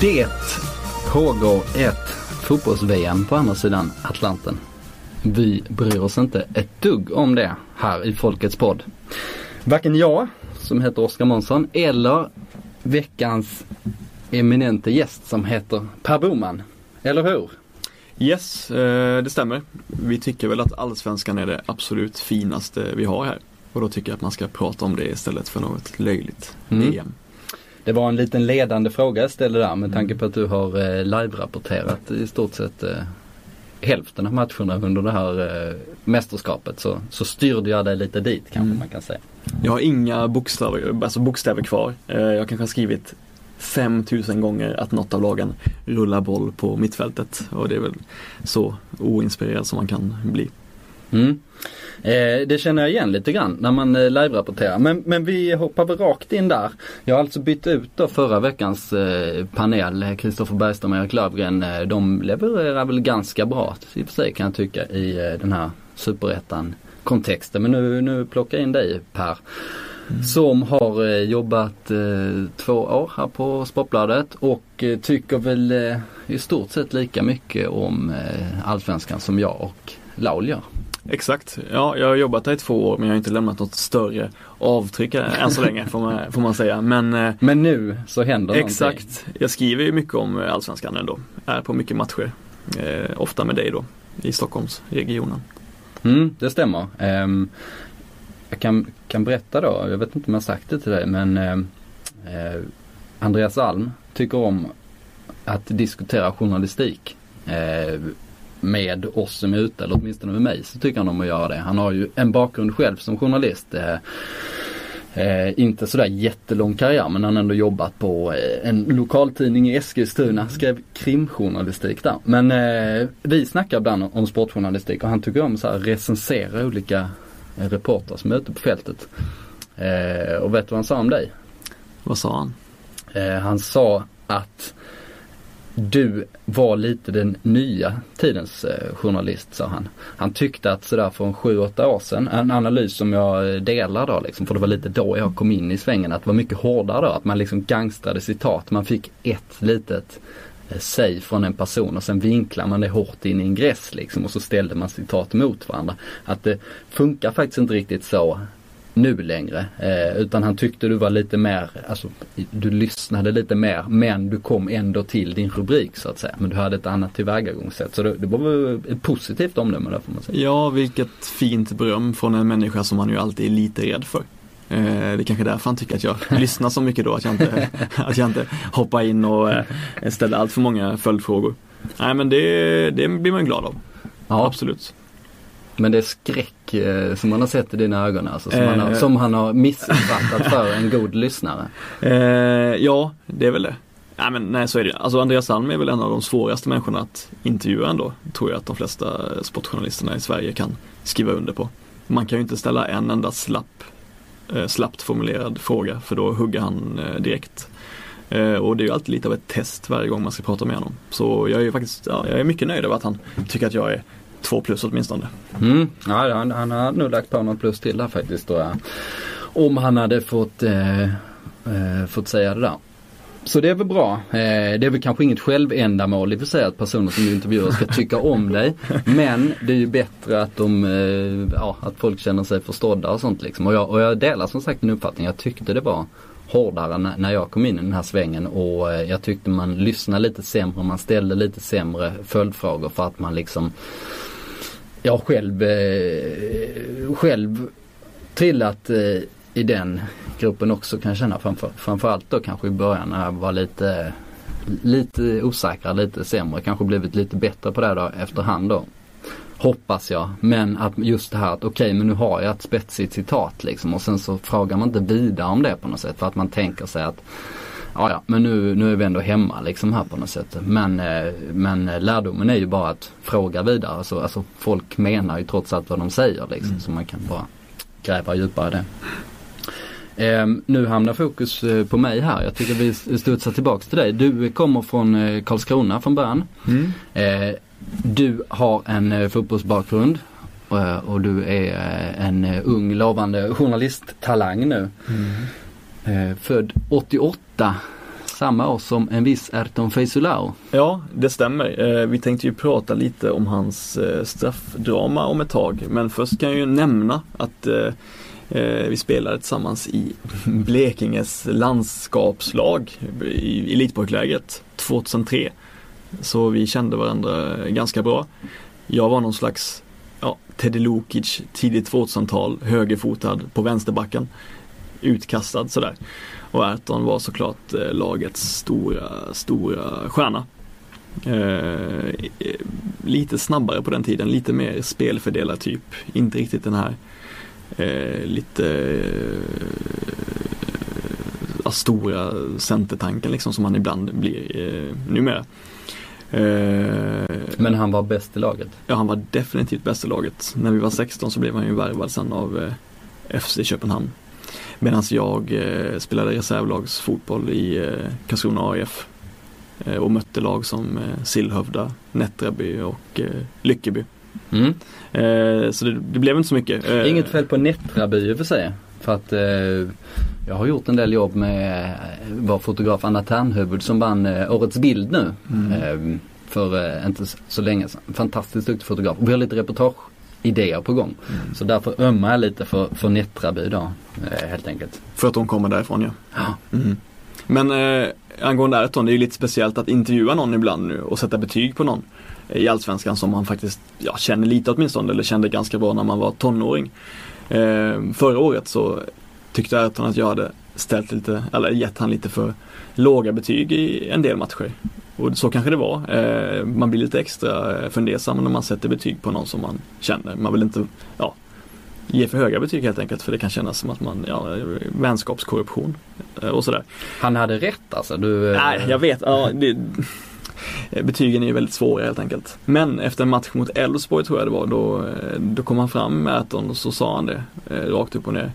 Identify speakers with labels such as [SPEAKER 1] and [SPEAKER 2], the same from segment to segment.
[SPEAKER 1] Det pågår ett fotbolls-VM på andra sidan Atlanten. Vi bryr oss inte ett dugg om det här i Folkets podd. Varken jag, som heter Oskar Månsson, eller veckans eminente gäst som heter Per Boman. Eller hur?
[SPEAKER 2] Yes, eh, det stämmer. Vi tycker väl att allsvenskan är det absolut finaste vi har här. Och då tycker jag att man ska prata om det istället för något löjligt
[SPEAKER 1] Mm.
[SPEAKER 2] VM.
[SPEAKER 1] Det var en liten ledande fråga jag ställde där med tanke på att du har eh, live-rapporterat i stort sett eh, hälften av matcherna under det här eh, mästerskapet så, så styrde jag dig lite dit kanske
[SPEAKER 2] Mm.
[SPEAKER 1] man kan säga.
[SPEAKER 2] Jag har inga bokstäver, alltså bokstäver kvar. Eh, jag kanske har skrivit 5000 gånger att något av lagen rullar boll på mittfältet. Och det är väl så oinspirerad som man kan bli.
[SPEAKER 1] Mm. Eh, det känner jag igen lite grann när man eh, live-rapporterar. Men, men vi hoppar väl rakt in där. Jag har alltså bytt ut då förra veckans eh, panel. Kristoffer Bergström och Erik Löfgren. Eh, de levererar väl ganska bra i och för sig kan jag tycka i den här superettan kontexten. Men nu, nu plockar jag in dig Per. Som har jobbat två år här på Sportbladet och tycker väl i stort sett lika mycket om Allsvenskan som jag och Laul gör.
[SPEAKER 2] Exakt. Ja, jag har jobbat där i två år men jag har inte lämnat något större avtryck än så länge får man, får man säga. Men eh,
[SPEAKER 1] Men nu så händer någonting.
[SPEAKER 2] Exakt. Jag skriver ju mycket om eh, Allsvenskan ändå. Är på mycket matcher. Eh, ofta med dig då. I Stockholmsregionen.
[SPEAKER 1] Mm, det stämmer. Ehm, jag kan, kan berätta då, jag vet inte om jag sagt det till dig men ehm, eh, Andreas Alm tycker om att diskutera journalistik eh, med oss som är ute, eller åtminstone med mig, så tycker han om att göra det. Han har ju en bakgrund själv som journalist. Eh, Eh, inte sådär jättelång karriär men han har ändå jobbat på eh, en lokaltidning i Eskilstuna, skrev krimjournalistik där. Men eh, vi snackar ibland om sportjournalistik och han tycker om att recensera olika eh, reportrar som är ute på fältet. Eh, och vet du vad han sa om dig?
[SPEAKER 2] Vad sa han?
[SPEAKER 1] Eh, han sa att du var lite den nya tidens eh, journalist sa han. Han tyckte att sådär för en 7-8 år sedan, en analys som jag eh, delar då liksom, för det var lite då jag kom in i svängen, att det var mycket hårdare då, att man liksom gangstrade citat. Man fick ett litet eh, säg från en person och sen vinklar man det hårt in i en gräs liksom och så ställde man citat mot varandra. Att det funkar faktiskt inte riktigt så nu längre. Eh, utan han tyckte du var lite mer, alltså du lyssnade lite mer men du kom ändå till din rubrik så att säga. Men du hade ett annat tillvägagångssätt. Så det, det var ett positivt omdöme där får man säga.
[SPEAKER 2] Ja, vilket fint beröm från en människa som man ju alltid är lite rädd för. Eh, det är kanske därför han tycker att jag lyssnar så mycket då, att jag inte, att jag inte hoppar in och eh, ställer allt för många följdfrågor. Nej men det, det blir man glad av.
[SPEAKER 1] Ja,
[SPEAKER 2] Absolut.
[SPEAKER 1] Men det är skräck eh, som man har sett i dina ögon alltså. Som, han, har,
[SPEAKER 2] Eh.
[SPEAKER 1] som han har missuppfattat för en god lyssnare.
[SPEAKER 2] Eh, ja, det är väl det. Nej men nej så är det. Alltså Andreas Alm är väl en av de svåraste människorna att intervjua ändå. Tror jag att de flesta sportjournalisterna i Sverige kan skriva under på. Man kan ju inte ställa en enda slapp, eh, slappt formulerad fråga för då hugger han eh, direkt. Eh, och det är ju alltid lite av ett test varje gång man ska prata med honom. Så jag är ju faktiskt, ja, jag är mycket nöjd över att han tycker att jag är två plus åtminstone.
[SPEAKER 1] Mm. Ja, han, han har nog lagt på något plus till där faktiskt tror jag. Om han hade fått, eh, eh, fått säga det där. Så det är väl bra. Eh, det är väl kanske inget självändamål i och för sig att personer som du intervjuar ska tycka om dig. Men det är ju bättre att de, eh, ja, att folk känner sig förstådda och sånt liksom. Och jag, och jag delar som sagt din uppfattning. Jag tyckte det var hårdare när, jag kom in i den här svängen och eh, jag tyckte man lyssnade lite sämre, man ställde lite sämre följdfrågor för att man liksom jag själv, eh, själv trillat eh, i den gruppen också kan jag känna framför, framförallt då kanske i början när jag var lite, lite osäkrare, lite sämre, kanske blivit lite bättre på det då efterhand då. Hoppas jag. Men att just det här att okej men nu har jag ett spetsigt citat liksom och sen så frågar man inte vidare om det på något sätt för att man tänker sig att Ja, ja, men nu, nu är vi ändå hemma liksom här på något sätt. Men, eh, men eh, lärdomen är ju bara att fråga vidare. Alltså, alltså folk menar ju trots allt vad de säger liksom. Så man kan bara gräva djupare i det. Ehm, nu hamnar fokus på mig här. Jag tycker vi studsar tillbaks till dig. Du kommer från Karlskrona från början. Eh, du har en fotbollsbakgrund och du är en ung lovande journalisttalang nu. Eh, född 88 samma år som en viss Erton Feisulao.
[SPEAKER 2] Ja, det stämmer. Eh, vi tänkte ju prata lite om hans eh, straffdrama om ett tag. Men först kan jag ju nämna att eh, vi spelade tillsammans i Blekinges landskapslag i Elitpojklägret 2003. Så vi kände varandra ganska bra. Jag var någon slags ja, Teddy Lukic, tidigt 2000-tal, högerfotad på vänsterbacken. Utkastad sådär. Och Erton var såklart eh, lagets stora, stora stjärna. Eh, lite snabbare på den tiden, lite mer spelfördelartyp. Inte riktigt den här eh, lite eh, stora centertanken liksom som han ibland blir eh, numera.
[SPEAKER 1] Eh, Men han var bäst i laget?
[SPEAKER 2] Ja, han var definitivt bäst i laget. När vi var 16 så blev han ju värvad sen av eh, FC Köpenhamn. Medan jag eh, spelade reservlagsfotboll i eh, Karlskrona AIF. Eh, och mötte lag som eh, Sillhövda, Nättraby och eh, Lyckeby. Mm. Eh, så det, det, blev inte så mycket.
[SPEAKER 1] Eh, Inget fel på Nättraby i och för sig. För att jag har gjort en del jobb med vår fotograf Anna Ternhuvud som vann Årets bild nu. Mm. för inte så länge sedan. Fantastiskt duktig fotograf. Vi har lite reportage idéer på gång. Mm. Så därför ömmar jag lite för, för Nättraby då eh, helt enkelt.
[SPEAKER 2] För att de kommer därifrån ja. ja. Mm. Men eh, angående Ayrton, det är ju lite speciellt att intervjua någon ibland nu och sätta betyg på någon i Allsvenskan som man faktiskt ja, känner lite åtminstone eller kände ganska bra när man var tonåring. Eh, förra året så tyckte Ayrton att jag hade ställt lite, eller gett han lite för låga betyg i en del matcher. Och så kanske det var. Eh, man blir lite extra fundersam när man sätter betyg på någon som man känner. Man vill inte ja, ge för höga betyg helt enkelt för det kan kännas som att man, ja, vänskapskorruption eh, och sådär.
[SPEAKER 1] Han hade rätt alltså? Du,
[SPEAKER 2] eh, Nej, jag vet. Ja, det, betygen är ju väldigt svåra helt enkelt. Men efter en match mot Elfsborg tror jag det var, då, då kom han fram med Äton och så sa han det rakt upp och ner.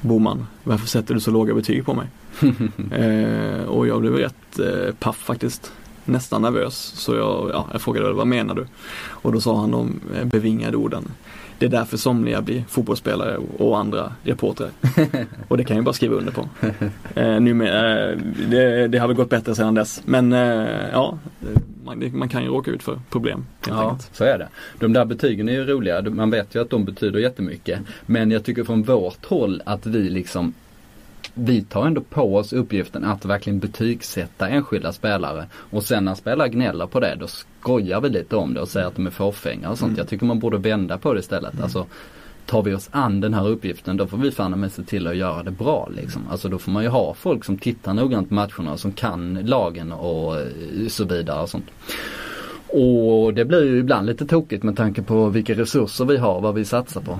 [SPEAKER 2] Boman, varför sätter du så låga betyg på mig? eh, och jag blev rätt eh, paff faktiskt nästan nervös. Så jag, ja, jag frågade vad menar du? Och då sa han de eh, bevingade orden. Det är därför somliga blir fotbollsspelare och andra reportrar. och det kan jag bara skriva under på. Eh, nu med, eh, det, det har väl gått bättre sedan dess. Men eh, ja, man, man, kan ju råka ut för problem.
[SPEAKER 1] Ja, enkelt. så är det. De där betygen är ju roliga. Man vet ju att de betyder jättemycket. Men jag tycker från vårt håll att vi liksom vi tar ändå på oss uppgiften att verkligen betygsätta enskilda spelare. Och sen när spelare gnäller på det då skojar vi lite om det och säger att de är fåfänga och sånt. Mm. Jag tycker man borde vända på det istället. Mm. Alltså, tar vi oss an den här uppgiften då får vi fan med se till att göra det bra liksom. Alltså då får man ju ha folk som tittar noggrant på matcherna och som kan lagen och så vidare och sånt. Och det blir ju ibland lite tokigt med tanke på vilka resurser vi har, vad vi satsar på.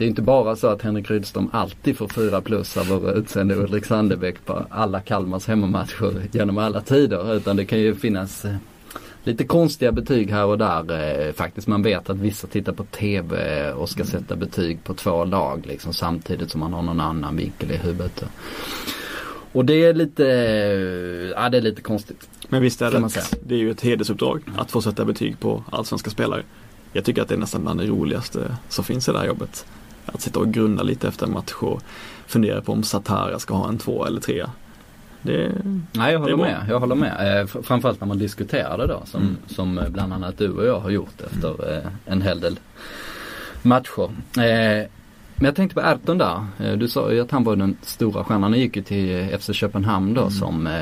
[SPEAKER 1] Det är inte bara så att Henrik Rydström alltid får fyra plus av vår utsände Ulrik Sandebäck på alla Kalmars hemmamatcher genom alla tider. Utan det kan ju finnas eh, lite konstiga betyg här och där eh, faktiskt. Man vet att vissa tittar på TV och ska sätta betyg på två lag liksom samtidigt som man har någon annan vinkel i huvudet. Och det är lite, eh, ja det är lite konstigt.
[SPEAKER 2] Men visst är det, det är ju ett hedersuppdrag att få sätta betyg på allsvenska spelare. Jag tycker att det är nästan bland det roligaste som finns i det här jobbet. Att sitta och grunna lite efter en match och fundera på om Satara ska ha en två eller tre.
[SPEAKER 1] Det, Nej jag håller med. Jag håller med. Eh, framförallt när man diskuterar det då som, mm. som bland annat du och jag har gjort efter eh, en hel del matcher. Eh, men jag tänkte på Erton där. Eh, du sa ju att han var den stora stjärnan. Han gick ju till FC Köpenhamn då mm. som, eh,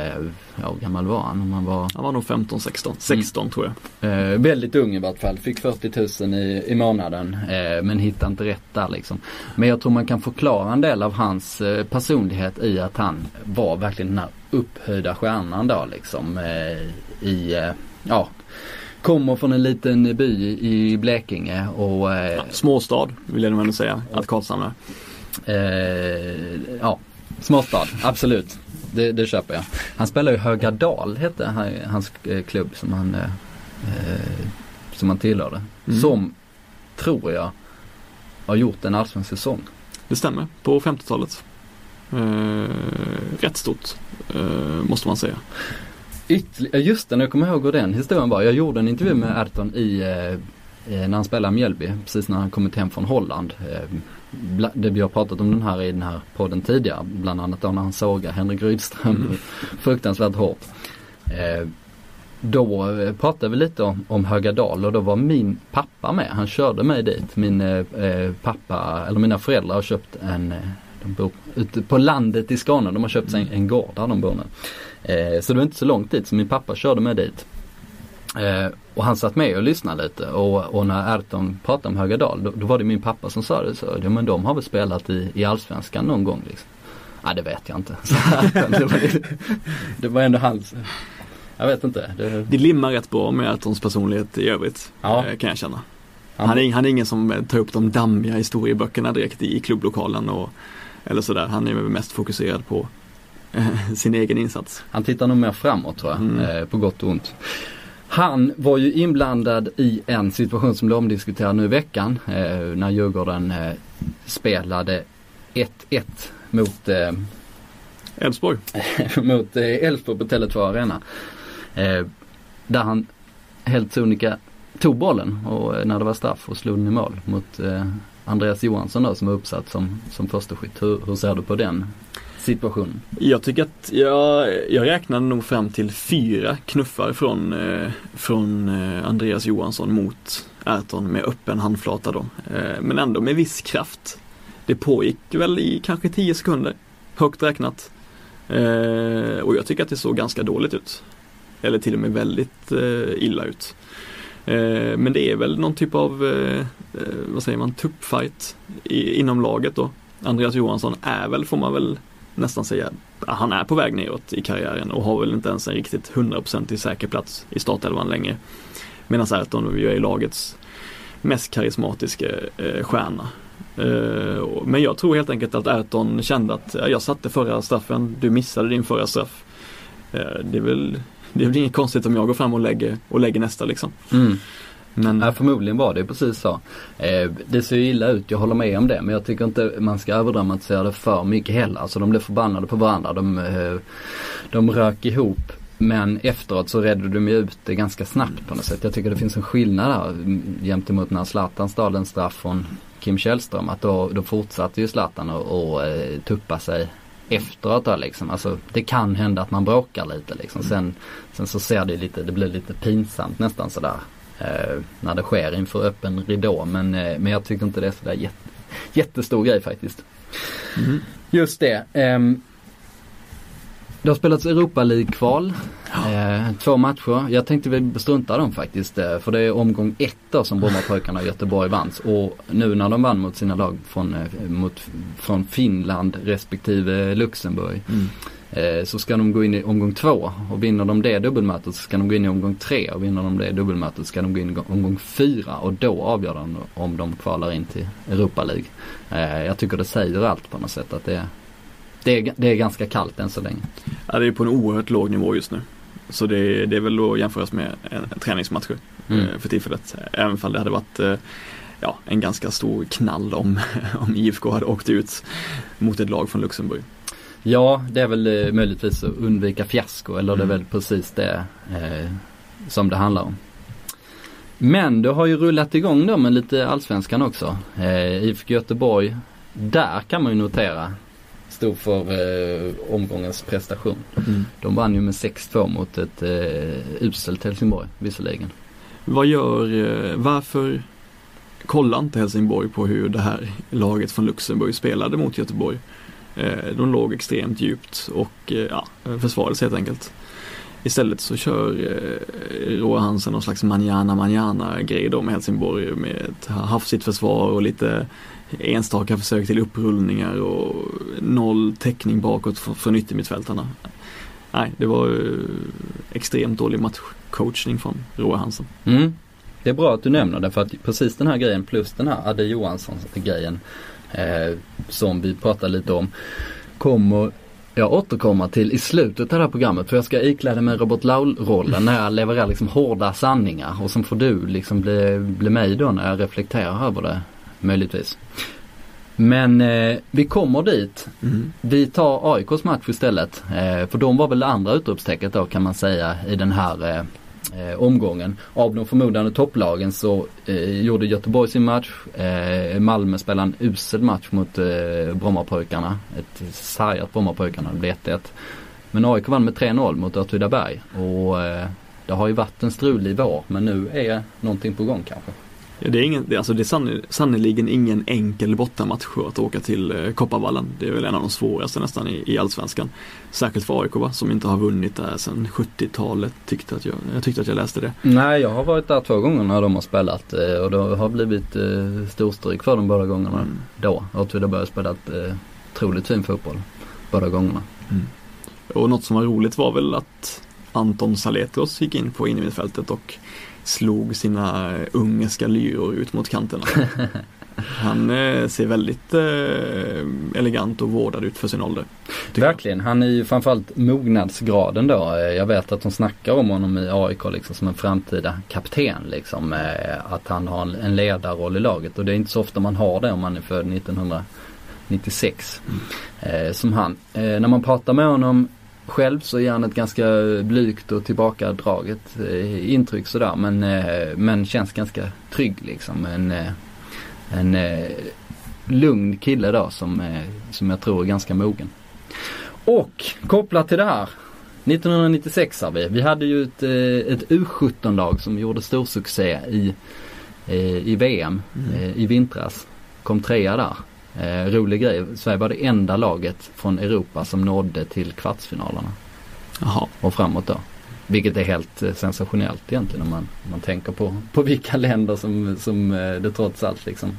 [SPEAKER 1] ja hur gammal var han? han
[SPEAKER 2] var, han var nog 15, 16, 16 mm. tror
[SPEAKER 1] jag. Eh, väldigt ung i vart fall. Fick 40 000 i, i månaden. Eh, men hittade inte rätt där liksom. Men jag tror man kan förklara en del av hans eh, personlighet i att han var verkligen den här upphöjda stjärnan då liksom. Eh, I, ja kommer från en liten by i Blekinge och
[SPEAKER 2] eh, ja, Småstad vill jag nog ändå säga att Karlshamn är.
[SPEAKER 1] Eh, ja, småstad, absolut. Det, det köper jag. Han spelar ju Högadal hette hans eh, klubb som han, som han tillhörde. Mm. Som, tror jag, har gjort en allsvensk säsong.
[SPEAKER 2] Det stämmer, på 50-talet. Eh, rätt stort, eh, måste man säga.
[SPEAKER 1] Ytterligare, just det, nu kommer jag ihåg hur den historien var. Jag gjorde en intervju med Erton i, eh, när han spelade Mjällby, precis när han kommit hem från Holland. Eh, det vi har pratat om den här i den här podden tidigare. Bland annat då när han sågar Henrik Rydström
[SPEAKER 2] Mm.
[SPEAKER 1] fruktansvärt hårt. Eh, då eh, pratade vi lite om, om Högadal och då var min pappa med. Han körde mig dit. Min eh, eh, pappa, eller mina föräldrar har köpt en, eh, de bor ute på landet i Skåne. De har köpt sig en, en gård där de bor nu. Eh, så det var inte så långt dit så min pappa körde mig dit. Eh, och han satt med och lyssnade lite och, och när Erton pratade om Högadal då, då var det min pappa som sa det. Så, ja, men de har väl spelat i, i Allsvenskan någon gång liksom. Nej det vet jag inte. Det, var, det var ändå hans jag vet inte. Det,
[SPEAKER 2] Det limmar rätt bra med Ertons personlighet i övrigt.
[SPEAKER 1] Ja.
[SPEAKER 2] eh, Kan jag känna.
[SPEAKER 1] han,
[SPEAKER 2] är, han är ingen som tar upp de dammiga historieböckerna direkt i klubblokalen och eller sådär. Han är väl mest fokuserad på eh, sin egen insats.
[SPEAKER 1] han tittar nog mer framåt tror jag.
[SPEAKER 2] Mm.
[SPEAKER 1] Eh, på gott och ont. Han var ju inblandad i en situation som blev omdiskuterad nu i veckan. Eh, när Djurgården spelade 1-1 mot
[SPEAKER 2] Elfsborg.
[SPEAKER 1] mot Elfsborg på Tele2 Arena. Där han helt sonika tog bollen och när det var straff och slog den i mål mot Andreas Johansson då som är uppsatt som, som första skytt. Hur, hur ser du på den situationen?
[SPEAKER 2] Jag tycker att jag, jag räknade nog fram till fyra knuffar från, eh, från eh, Andreas Johansson mot Erton med öppen handflata då. Eh, men ändå med viss kraft. Det pågick väl i kanske 10 sekunder, högt räknat. Eh, och jag tycker att det såg ganska dåligt ut. Eller till och med väldigt eh, illa ut. Eh, men det är väl någon typ av, eh, eh, vad säger man, tuppfight inom laget då. Andreas Johansson är väl, får man väl nästan säga, han är på väg neråt i karriären och har väl inte ens en riktigt 100% säker plats i startelvan längre. Medan Erton ju är lagets mest karismatiska eh, stjärna. Men jag tror helt enkelt att Erton kände att jag satte förra straffen, du missade din förra straff. Det, är väl, det väl inget konstigt om jag går fram och lägger, och lägger nästa liksom.
[SPEAKER 1] Mm.
[SPEAKER 2] Men
[SPEAKER 1] Ja, förmodligen var det precis så. Eh, det ser ju illa ut, jag håller med om det. Men jag tycker inte man ska överdramatisera det för mycket heller. Alltså de blev förbannade på varandra. De, eh, de rök ihop. Men efteråt så redde de ju ut det ganska snabbt på något sätt. Jag tycker det finns en skillnad där mm, gentemot när Zlatan stal en straff från Kim Källström. Att då, då fortsatte ju Zlatan att eh, tuppa sig efteråt då liksom. Alltså det kan hända att man bråkar lite liksom. Sen, sen så ser det lite, det blir lite pinsamt nästan sådär. Eh, när det sker inför öppen ridå. Men, eh, men jag tycker inte det är sådär jätte, jättestor grej faktiskt.
[SPEAKER 2] Mhm.
[SPEAKER 1] Just det. ehm, det har spelats Europa League-kval. Eh, två matcher. Jag tänkte väl strunta dem faktiskt. Eh, för det är omgång ett då som Brommapojkarna och Göteborg vann. Och nu när de vann mot sina lag från, eh, mot, från Finland respektive Luxemburg.
[SPEAKER 2] Mm.
[SPEAKER 1] Eh, så ska de gå in i omgång två och vinner de det dubbelmötet så ska de gå in i omgång tre och vinner de det dubbelmötet så ska de gå in i omgång fyra och då avgör de om de kvalar in till Europa League. Eh, jag tycker det säger allt på något sätt att det, det, är, det är ganska kallt än så länge.
[SPEAKER 2] Ja, det är på en oerhört låg nivå just nu. Så det, det är väl att jämföras med en, träningsmatcher
[SPEAKER 1] Mm.
[SPEAKER 2] eh, för tillfället. Även om det hade varit eh, ja, en ganska stor knall om, om IFK hade åkt ut mot ett lag från Luxemburg.
[SPEAKER 1] Ja, det är väl eh, möjligtvis att undvika fiasko eller det är
[SPEAKER 2] Mm.
[SPEAKER 1] väl precis det eh, som det handlar om. Men det har ju rullat igång då med lite allsvenskan också. Eh, IFK Göteborg, där kan man ju notera, stod för eh, omgångens prestation. De vann ju med 6-2 mot ett eh, uselt Helsingborg visserligen.
[SPEAKER 2] Vad gör, eh, varför kollar inte Helsingborg på hur det här laget från Luxemburg spelade mot Göteborg? Eh, De låg extremt djupt och eh, ja, försvarades helt enkelt. Istället så kör eh, Roa Hansen någon slags manjana manjana grej då med Helsingborg med ett hafsigt försvar och lite enstaka försök till upprullningar och noll täckning bakåt från, yttermittfältarna. Nej, det var eh, extremt dålig matchcoachning från Roa Hansen.
[SPEAKER 1] Mm. Det är bra att du nämner det för att precis den här grejen plus den här Adde Johansson grejen eh, som vi pratade lite om kommer jag återkomma till i slutet av det här programmet för jag ska ikläda mig Robert Laul-rollen när jag levererar liksom hårda sanningar och sen får du liksom bli, bli mig då när jag reflekterar över det möjligtvis. Men eh, vi kommer dit. Vi tar AIKs match istället. Eh, för de var väl det andra utropstecknet då kan man säga i den här eh, eh, omgången. Av de förmodande topplagen så eh, gjorde Göteborg sin match. Eh, Malmö spelade en usel match mot eh, Brommapojkarna. Ett sargat Brommapojkarna, det blev 1-1. Men AIK vann med 3-0 mot Åtvidaberg och det har ju varit en strulig vår men nu är någonting på gång kanske.
[SPEAKER 2] Ja, det är, ingen, det, alltså det är sannerligen ingen enkel bortamatch att åka till eh, Kopparvallen. Det är väl en av de svåraste nästan i, i Allsvenskan. Särskilt för AIK va, som inte har vunnit där sedan 70-talet tyckte att jag, jag tyckte att jag läste det.
[SPEAKER 1] Nej, jag har varit där två gånger när de har spelat eh, och det har blivit eh, storstryk för dem båda gångerna mm. då. Åtvidaberg har spelat eh, otroligt fin fotboll båda gångerna. Mm.
[SPEAKER 2] Och något som var roligt var väl att Anton Saletros gick in på innermittfältet och slog sina ungerska lyror ut mot kanterna. Han eh, ser väldigt eh, elegant och vårdad ut för sin ålder.
[SPEAKER 1] Verkligen, han är ju framförallt mognadsgraden då. Eh, jag vet att de snackar om honom i AIK liksom som en framtida kapten liksom. Att han har en ledarroll i laget och det är inte så ofta man har det om man är född 1996. Mm. Som han. När man pratar med honom själv så ger han ett ganska blygt och tillbakadraget eh, intryck sådär men, eh, men känns ganska trygg liksom. En, eh, en lugn kille då som, som jag tror är ganska mogen. Och kopplat till det här 1996 har vi. Vi hade ju ett, ett U17-lag som gjorde storsuccé i, i VM mm. i vintras. Kom trea där. Eh, rolig grej, Sverige var det enda laget från Europa som nådde till kvartsfinalerna.
[SPEAKER 2] Jaha.
[SPEAKER 1] Och framåt då. Vilket är helt eh, sensationellt egentligen om man, man tänker på, på vilka länder som, som eh, det trots allt liksom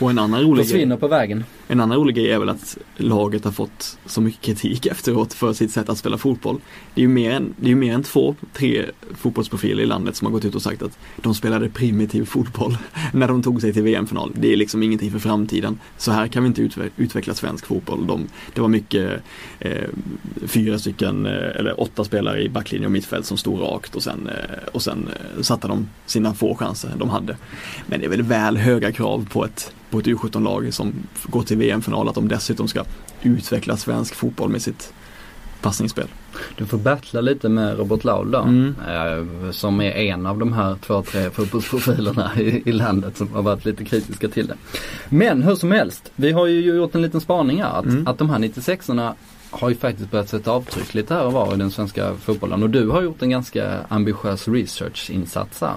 [SPEAKER 2] och en annan rolig
[SPEAKER 1] försvinner på vägen.
[SPEAKER 2] En annan rolig grej är väl att laget har fått så mycket kritik efteråt för sitt sätt att spela fotboll. Det är ju mer än, det är mer än två, tre fotbollsprofiler i landet som har gått ut och sagt att de spelade primitiv fotboll när de tog sig till VM-final. Det är liksom ingenting för framtiden. Så här kan vi inte utveckla svensk fotboll. De, det var mycket eh, fyra stycken, eh, eller åtta spelare i backlinje och mittfält som stod rakt och sen, eh, och sen eh, satte de sina få chanser de hade. Men det är väl väl höga krav på ett på ett U17-lag som går till VM-final att de dessutom ska utveckla svensk fotboll med sitt passningsspel.
[SPEAKER 1] Du får battla lite med Robert Laul då. Mm. Eh, som är en av de här två, tre fotbollsprofilerna i, i, landet som har varit lite kritiska till det. Men hur som helst, vi har ju gjort en liten spaning här. Att, mm. att de här 96orna har ju faktiskt börjat sätta avtryck lite här och var i den svenska fotbollen. Och du har gjort en ganska ambitiös researchinsats här.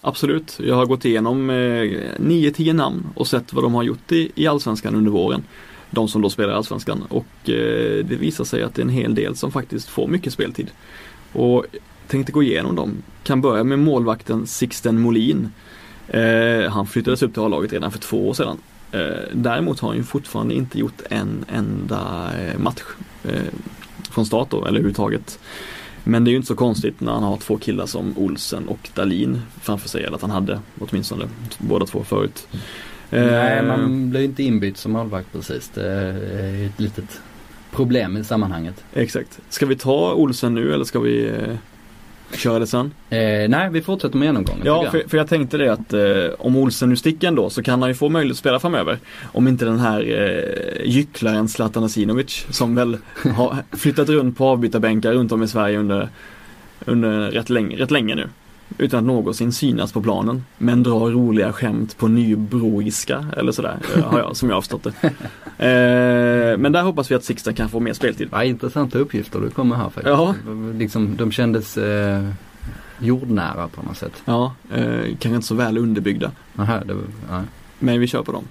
[SPEAKER 2] Absolut, jag har gått igenom eh, 9-10 namn och sett vad de har gjort i, i Allsvenskan under våren. De som då spelar i Allsvenskan och eh, det visar sig att det är en hel del som faktiskt får mycket speltid. Och tänkte gå igenom dem. Kan börja med målvakten Sixten Molin. Eh, han flyttades upp till A-laget redan för två år sedan. Eh, däremot har han ju fortfarande inte gjort en enda eh, match eh, från start då, eller överhuvudtaget. Men det är ju inte så konstigt när han har två killar som Olsen och Dalin framför sig, eller att han hade åtminstone båda två förut.
[SPEAKER 1] Nej, eh, man blir inte inbytt som målvakt precis. Det är ett litet problem i sammanhanget.
[SPEAKER 2] Exakt. Ska vi ta Olsen nu eller ska vi köra det sen?
[SPEAKER 1] Eh, nej, vi fortsätter med genomgången.
[SPEAKER 2] Ja, för, för, jag tänkte det att eh, om Olsen nu sticker ändå så kan han ju få möjlighet att spela framöver. Om inte den här eh, gycklaren Zlatan Asinovic som väl har flyttat runt på avbytarbänkar runt om i Sverige under, under rätt, länge, rätt länge nu utan att någonsin synas på planen. Men drar roliga skämt på nybroiska eller sådär, eh, har jag, som jag har förstått det. Eh, men där hoppas vi att Sixten kan få mer speltid.
[SPEAKER 1] Ja, intressanta uppgifter du kommer här faktiskt. Ja. Liksom, de kändes eh, jordnära på något sätt.
[SPEAKER 2] Ja, eh, kanske inte så väl underbyggda.
[SPEAKER 1] Aha, det, ja.
[SPEAKER 2] Men vi kör på dem.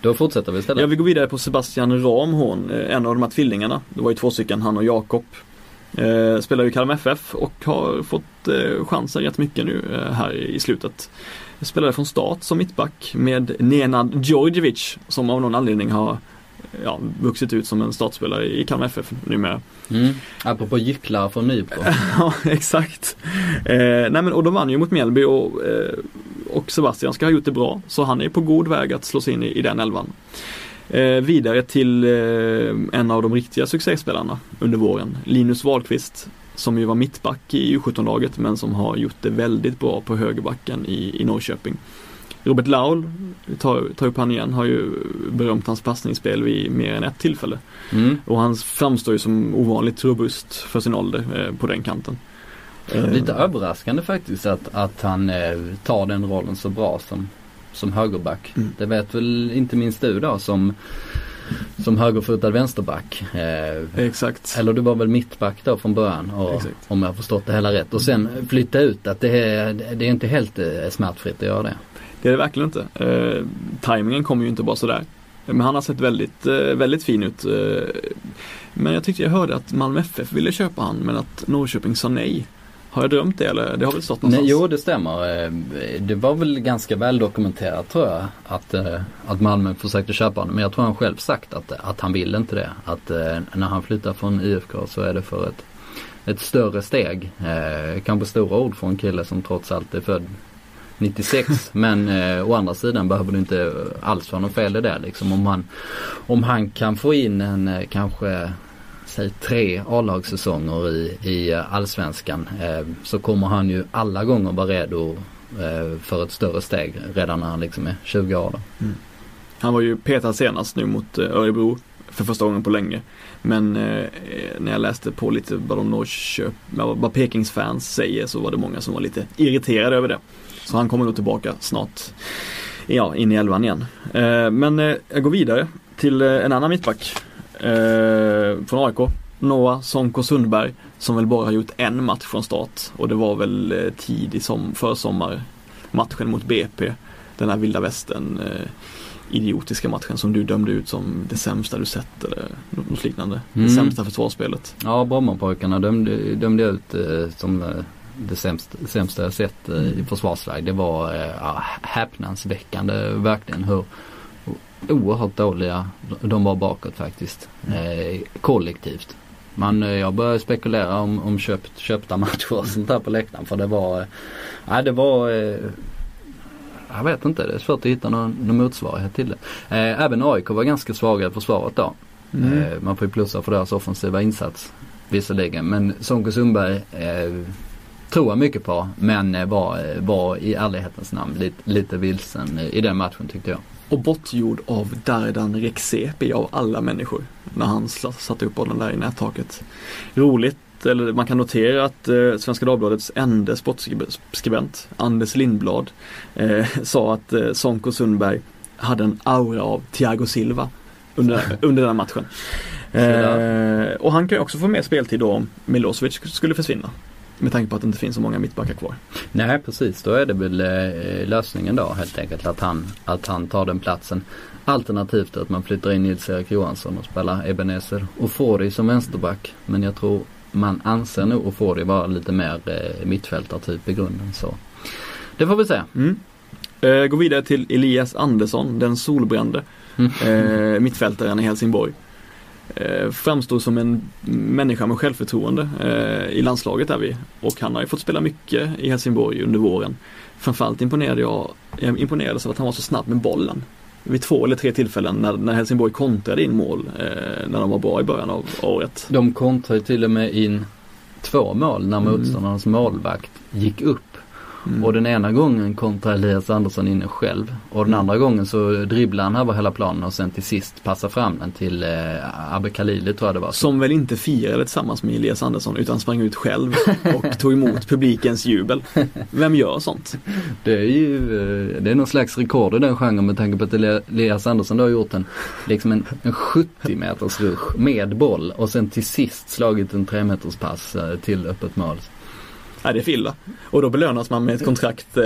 [SPEAKER 1] Då fortsätter vi istället.
[SPEAKER 2] Ja, vi går vidare på Sebastian Ramhorn, eh, en av de här tvillingarna. Det var ju två stycken, han och Jakob. Eh, spelar ju Kalmar FF och har fått eh, chansen rätt mycket nu eh, här i slutet. Spelade från start som mittback med Nenad Djordjevic som av någon anledning har ja, vuxit ut som en startspelare i Kalmar FF numera.
[SPEAKER 1] Mm. Apropå gycklar från Nybro.
[SPEAKER 2] ja, exakt. Eh, nej men, och de vann ju mot Mjällby och, eh, och Sebastian ska ha gjort det bra. Så han är på god väg att slå sig in i, i den elvan. Eh, vidare till eh, en av de riktiga succéspelarna under våren, Linus Wahlqvist som ju var mittback i U17-laget men som har gjort det väldigt bra på högerbacken i, i Norrköping. Robert Laul, tar, tar upp han igen, har ju berömt hans passningsspel vid mer än ett tillfälle. Mm. Och han framstår ju som ovanligt robust för sin ålder eh, på den kanten.
[SPEAKER 1] Lite överraskande faktiskt att, att han eh, tar den rollen så bra som, som högerback.
[SPEAKER 2] Mm.
[SPEAKER 1] Det vet väl inte minst du då som, som högerfotad vänsterback. Eh,
[SPEAKER 2] Exakt.
[SPEAKER 1] eller du var väl mittback då från början och, om jag har förstått det hela rätt. Och sen flytta ut att det är, det är inte helt eh, smärtfritt att göra det.
[SPEAKER 2] Det är det verkligen inte. Eh, timingen kommer ju inte bara sådär. Men han har sett väldigt, eh, väldigt fin ut. Eh, men jag tyckte jag hörde att Malmö FF ville köpa han men att Norrköping sa nej. Har jag drömt det eller? Det har väl stått
[SPEAKER 1] Nej,
[SPEAKER 2] någonstans?
[SPEAKER 1] jo det stämmer. Eh, Det var väl ganska väl dokumenterat tror jag att, eh, att Malmö försökte köpa honom. Men jag tror han själv sagt att, att han vill inte det. Att eh, när han flyttar från IFK så är det för ett, ett större steg. Kanske stora ord för en kille som trots allt är född 96 men eh, å andra sidan behöver det inte alls vara något fel i det liksom. Om han, om han kan få in en kanske säg tre A-lagssäsonger i, i eh, allsvenskan eh, så kommer han ju alla gånger vara redo eh, för ett större steg redan när han liksom är 20 år. Då. Mm.
[SPEAKER 2] Han var ju petad senast nu mot eh, Örebro för första gången på länge. Men eh, när jag läste på lite vad de Norrköp, vad Pekings fans säger så var det många som var lite irriterade över det. Så han kommer nog tillbaka snart. Ja, in i elvan igen. Eh, men eh, jag går vidare till eh, en annan mittback. Eh, från AIK. Noah Sonko Sundberg. Som väl bara har gjort en match från start. Och det var väl eh, tidig som försommar matchen mot BP. Den här vilda västern eh, idiotiska matchen som du dömde ut som det sämsta du sett eller något liknande.
[SPEAKER 1] Mm.
[SPEAKER 2] Det sämsta försvarsspelet.
[SPEAKER 1] Ja, Brommapojkarna dömde, dömde ut eh, som eh, det sämsta, sämsta jag sett eh, i försvarsväg. Det var eh, häpnadsväckande verkligen hur oerhört dåliga de var bakåt faktiskt. Eh, kollektivt. Man, eh, jag började spekulera om, om köpt, köpta matcher och sånt där på läktaren för det var, eh, ja det var eh, jag vet inte, det är svårt att hitta någon, någon motsvarighet till det. Även AIK var ganska svaga i försvaret då.
[SPEAKER 2] Mm.
[SPEAKER 1] Man får ju plussa för deras offensiva insats visserligen. Men Sonko Sundberg tror jag mycket på men var, var i ärlighetens namn lite, lite vilsen i den matchen tyckte jag.
[SPEAKER 2] Och bortgjord av Dardan Rexepi av alla människor. När han satte upp bollen där i nättaket. Roligt, eller man kan notera att eh, Svenska Dagbladets enda sportskribent Anders Lindblad eh, sa att eh, Sonko Sundberg hade en aura av Thiago Silva under, under den matchen. Eh, och han kan ju också få mer speltid då om Milosevic skulle försvinna. Med tanke på att det inte finns så många mittbackar kvar.
[SPEAKER 1] Nej precis, då är det väl eh, lösningen då helt enkelt att han, att han tar den platsen. Alternativt att man flyttar in Nils-Erik Johansson och spelar Ebenezer och Fori som vänsterback. Men jag tror man anser nog Ofori vara lite mer eh, mittfältartyp i grunden. Så det får vi se.
[SPEAKER 2] Mm. Eh, gå vidare till Elias Andersson, den solbrände
[SPEAKER 1] Mm.
[SPEAKER 2] eh, mittfältaren i Helsingborg. Eh, framstod som en människa med självförtroende eh, i landslaget är vi. Och han har ju fått spela mycket i Helsingborg under våren. Framförallt imponerade jag, jag imponerades av att han var så snabb med bollen. Vid två eller tre tillfällen när, när Helsingborg kontrade in mål eh, när de var bra i början av året.
[SPEAKER 1] De kontrade till och med in två mål när
[SPEAKER 2] Mm.
[SPEAKER 1] motståndarnas målvakt gick upp.
[SPEAKER 2] Mm.
[SPEAKER 1] Och den ena gången kontrade Elias Andersson inne själv. Och den
[SPEAKER 2] Mm.
[SPEAKER 1] andra gången så dribblade han över hela planen och sen till sist passade fram den till eh, Abbe Khalili tror jag det var.
[SPEAKER 2] Som väl inte firade tillsammans med Elias Andersson utan sprang ut själv och tog emot publikens jubel. Vem gör sånt?
[SPEAKER 1] Det är ju eh, det är någon slags rekord i den genren med tanke på att Eli- Elias Andersson då har gjort en, liksom en, en 70 meters rush med boll och sen till sist slagit en 3 meters pass eh, till öppet mål.
[SPEAKER 2] Nej, det är för illa. Och då belönas man med ett kontrakt. Eh,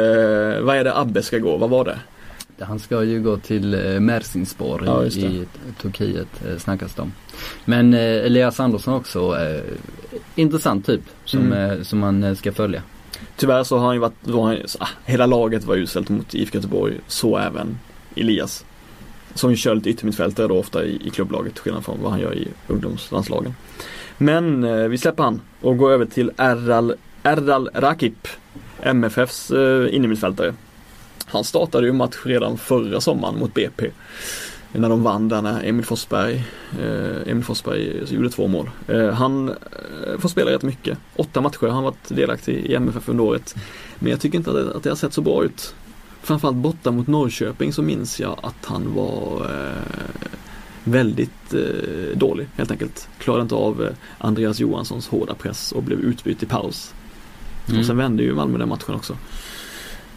[SPEAKER 2] vad är det Abbe ska gå? Vad var det?
[SPEAKER 1] Han ska ju gå till eh, Mersinspor
[SPEAKER 2] Ja,
[SPEAKER 1] i, Turkiet eh, snackas det om. Men eh, Elias Andersson också, intressant typ som,
[SPEAKER 2] Mm.
[SPEAKER 1] som man ska följa.
[SPEAKER 2] Tyvärr så har han ju varit, var han, ah, hela laget var uselt mot IFK Göteborg. Så även Elias. Som ju kör lite yttermittfältare då ofta i, i klubblaget till skillnad från vad han gör i ungdomslandslagen. Men eh, vi släpper han och går över till Erdal, Erdal Rakip. MFFs eh, innermittfältare. Han startade ju match redan förra sommaren mot BP. När de vann där när Emil Forsberg, eh, Emil Forsberg gjorde två mål. Eh, han eh, får spela rätt mycket. Åtta matcher har han varit delaktig i MFF under året. Men jag tycker inte att det, att det har sett så bra ut. Framförallt borta mot Norrköping så minns jag att han var eh, väldigt eh, dålig helt enkelt. Klarade inte av eh, Andreas Johanssons hårda press och blev utbytt i paus. Och sen vände ju Malmö den matchen också.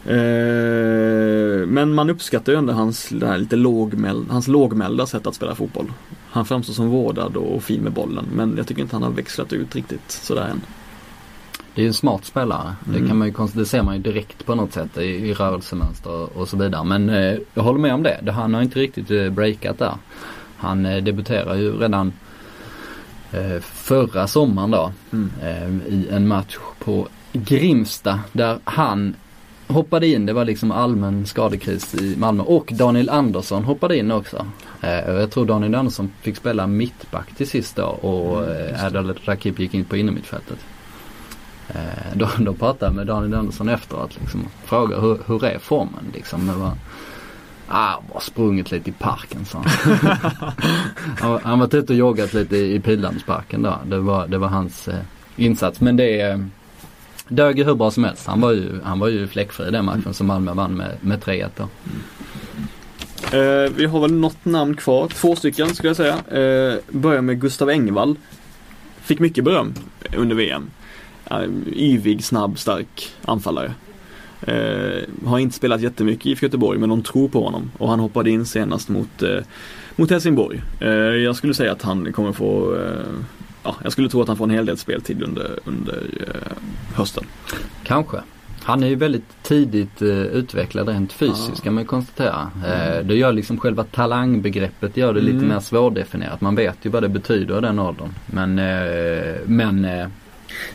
[SPEAKER 2] Eh, men man uppskattar ju ändå hans, det lite lågmäld, hans lågmälda sätt att spela fotboll. Han framstår som vårdad och fin med bollen men jag tycker inte han har växlat ut riktigt sådär än.
[SPEAKER 1] Det är ju en smart spelare.
[SPEAKER 2] Mm.
[SPEAKER 1] Det, kan man ju, det ser man ju direkt på något sätt i, i rörelsemönster och så vidare. Men eh, jag håller med om det. det. Han har inte riktigt eh, breakat där. Han eh, debuterar ju redan eh, förra sommaren då
[SPEAKER 2] Mm.
[SPEAKER 1] eh, i en match på Grimsta där han hoppade in. Det var liksom allmän skadekris i Malmö och Daniel Andersson hoppade in också. Eh, jag tror Daniel Andersson fick spela mittback till sist då och eh, Erdal Rakip gick in på innermittfältet. Eh, då, då pratade jag med Daniel Andersson efteråt liksom och frågade hur, hur är formen liksom. Det var, ah, bara sprungit lite i parken så. han, var- han var ute och joggat lite i Pildammsparken då. Det var, det var hans eh, insats. Men det dög ju hur bra som helst. Han var ju, han var ju fläckfri i den matchen som Malmö vann med, med 3-1 då. Mm.
[SPEAKER 2] Eh, vi har väl något namn kvar, två stycken skulle jag säga. Eh, börjar med Gustav Engvall. Fick mycket beröm under VM. Eh, yvig, snabb, stark anfallare. Eh, har inte spelat jättemycket i IFK Göteborg men de tror på honom och han hoppade in senast mot, eh, mot Helsingborg. Eh, jag skulle säga att han kommer få eh, Ja, jag skulle tro att han får en hel del speltid under, under eh, hösten.
[SPEAKER 1] Kanske. Han är ju väldigt tidigt eh, utvecklad rent fysiskt kan man ju konstatera. Eh, det gör liksom själva talangbegreppet gör det lite
[SPEAKER 2] Mm.
[SPEAKER 1] mer svårdefinierat. Man vet ju vad det betyder i den åldern. Men, eh, men eh,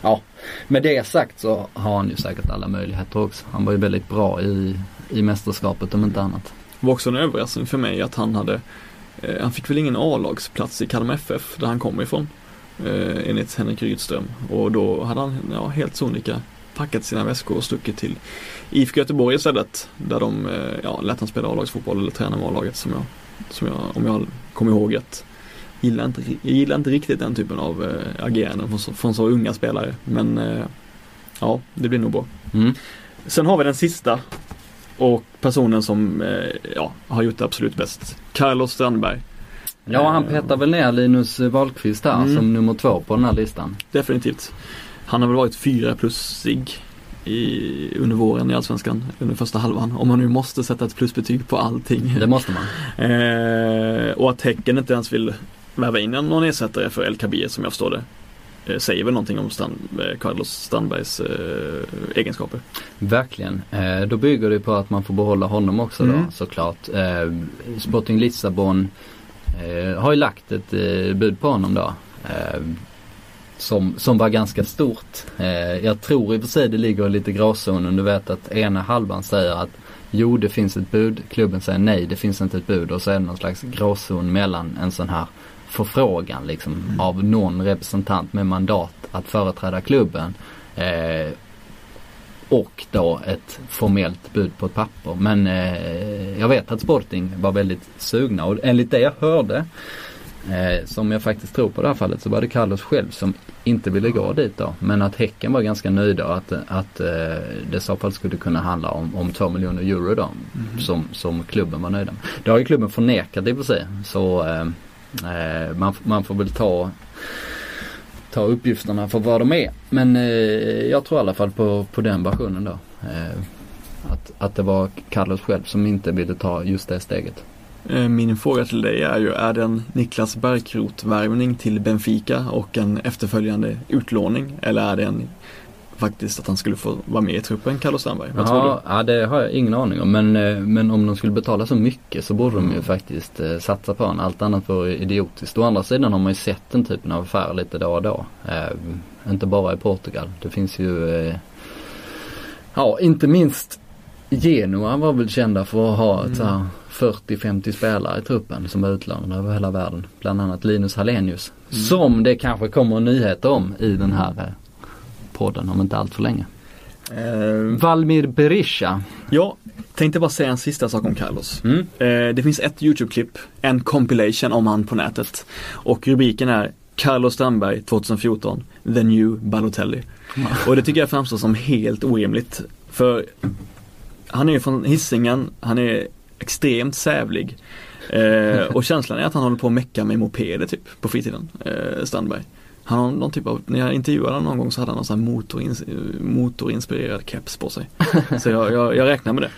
[SPEAKER 1] ja, med det sagt så har han ju säkert alla möjligheter också. Han var ju väldigt bra i, i mästerskapet om inte annat.
[SPEAKER 2] Det var också en överraskning för mig att han hade eh, Han fick väl ingen A-lagsplats i Kalmar FF där han kommer ifrån. Eh, enligt Henrik Rydström. Och då hade han ja, helt sonika packat sina väskor och stuckit till IFK Göteborg istället. Där de eh, ja, lät han spela A-lagsfotboll eller träna med A-laget som jag, som jag, om jag kommer ihåg rätt. Gillar inte, jag gillar inte riktigt den typen av eh, ageranden från, så- från så unga spelare. Men eh, ja, det blir nog bra.
[SPEAKER 1] Mm.
[SPEAKER 2] Sen har vi den sista och personen som eh, ja, har gjort det absolut bäst. Carlos Strandberg.
[SPEAKER 1] Ja, han petar väl ner Linus Wahlqvist här
[SPEAKER 2] Mm.
[SPEAKER 1] som nummer två på den här listan.
[SPEAKER 2] Definitivt. Han har väl varit fyra plusig i, under våren i Allsvenskan, under första halvan. Om man nu måste sätta ett plusbetyg på allting.
[SPEAKER 1] Det måste man.
[SPEAKER 2] Eh, och att Häcken inte ens vill värva in någon ersättare för El Kabir som jag förstår det. Eh, säger väl någonting om Strand, eh, Carlos Strandbergs eh, egenskaper.
[SPEAKER 1] Verkligen. Eh, då bygger det på att man får behålla honom också då
[SPEAKER 2] Mm.
[SPEAKER 1] såklart. Eh, Sporting Lissabon eh, har ju lagt ett eh, bud på honom då. Eh, som, som var ganska stort. Eh, jag tror i och för sig det ligger lite gråzonen. Du vet att ena halvan säger att jo det finns ett bud. Klubben säger nej det finns inte ett bud. Och så är det någon slags gråzon mellan en sån här förfrågan liksom av någon representant med mandat att företräda klubben. Och då ett formellt bud på ett papper. Men eh, jag vet att Sporting var väldigt sugna och enligt det jag hörde eh, som jag faktiskt tror på det här fallet så var det Carlos själv som inte ville gå dit då. Men att Häcken var ganska nöjda och att, att eh, det i så fall skulle kunna handla om, om 2 miljoner euro då. Som, som klubben var nöjda med. Det har ju klubben förnekat i och för sig. Så eh, eh, man, man får väl ta ta uppgifterna för vad de är. Men eh, jag tror i alla fall på, på den versionen då. Eh, att, att det var Carlos själv som inte ville ta just det steget.
[SPEAKER 2] Eh, min fråga till dig är ju, är det en Niklas Bärkroth-värvning till Benfica och en efterföljande utlåning? Eller är det en faktiskt att han skulle få vara med i truppen, Carlos Strandberg? Vad tror
[SPEAKER 1] Ja, ja, det har jag ingen aning om. Men, eh, men om de skulle betala så mycket så borde de ju
[SPEAKER 2] Mm.
[SPEAKER 1] faktiskt eh, satsa på honom. Allt annat vore idiotiskt. Å andra sidan har man ju sett den typen av affärer lite då och då. Eh, inte bara i Portugal. Det finns ju eh, Ja, inte minst Genoa var väl kända för att ha här 40-50 spelare i truppen som var utlånade över hela världen. Bland annat Linus Hallenius.
[SPEAKER 2] Mm.
[SPEAKER 1] Som det kanske kommer nyheter om i den här eh, podden om inte allt för länge.
[SPEAKER 2] du? Eh,
[SPEAKER 1] Valmir Berisha.
[SPEAKER 2] Ja, tänkte bara säga en sista sak om Carlos.
[SPEAKER 1] Mm.
[SPEAKER 2] Eh, det finns ett YouTube-klipp, en compilation om han på nätet. Och rubriken är Carlos Strandberg 2014, The New Balotelli. Och det tycker jag framstår som helt orimligt. För han är ju från Hisingen, han är extremt sävlig. Eh, och känslan är att han håller på att mecka med mopeder typ på fritiden, Strandberg. Han har någon typ av, när jag intervjuade honom någon gång så hade han någon sån här motorins, motorinspirerad keps på sig. Så jag, jag, jag räknar med det.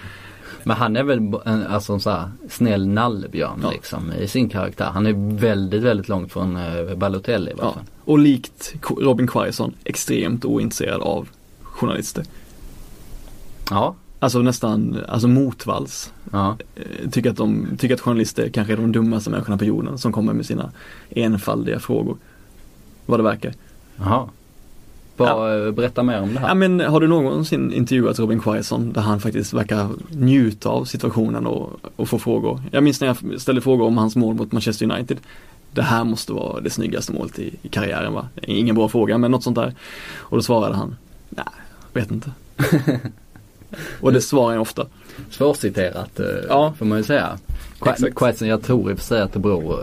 [SPEAKER 1] Men han är väl en alltså, så här, snäll nallebjörn ja. liksom i sin karaktär. Han är väldigt, väldigt långt från uh, Balotelli i ja.
[SPEAKER 2] Och likt Robin Quaison extremt ointresserad av journalister.
[SPEAKER 1] Ja.
[SPEAKER 2] Alltså nästan, alltså motvalls.
[SPEAKER 1] Ja.
[SPEAKER 2] Eh, tycker, att de, tycker att journalister kanske är de dummaste människorna på jorden som kommer med sina enfaldiga frågor. Vad det verkar.
[SPEAKER 1] Jaha. Bara ja. berätta mer om det här.
[SPEAKER 2] Ja, men har du någonsin intervjuat Robin Quaison där han faktiskt verkar njuta av situationen och, och få frågor? Jag minns när jag ställde frågor om hans mål mot Manchester United. Det här måste vara det snyggaste målet i, i karriären va? Ingen bra fråga men något sånt där. Och då svarade han, nej, vet inte. och det svarar jag ofta.
[SPEAKER 1] Svårciterat eh, ja. får man ju säga. Quaison, jag tror i och för sig att det beror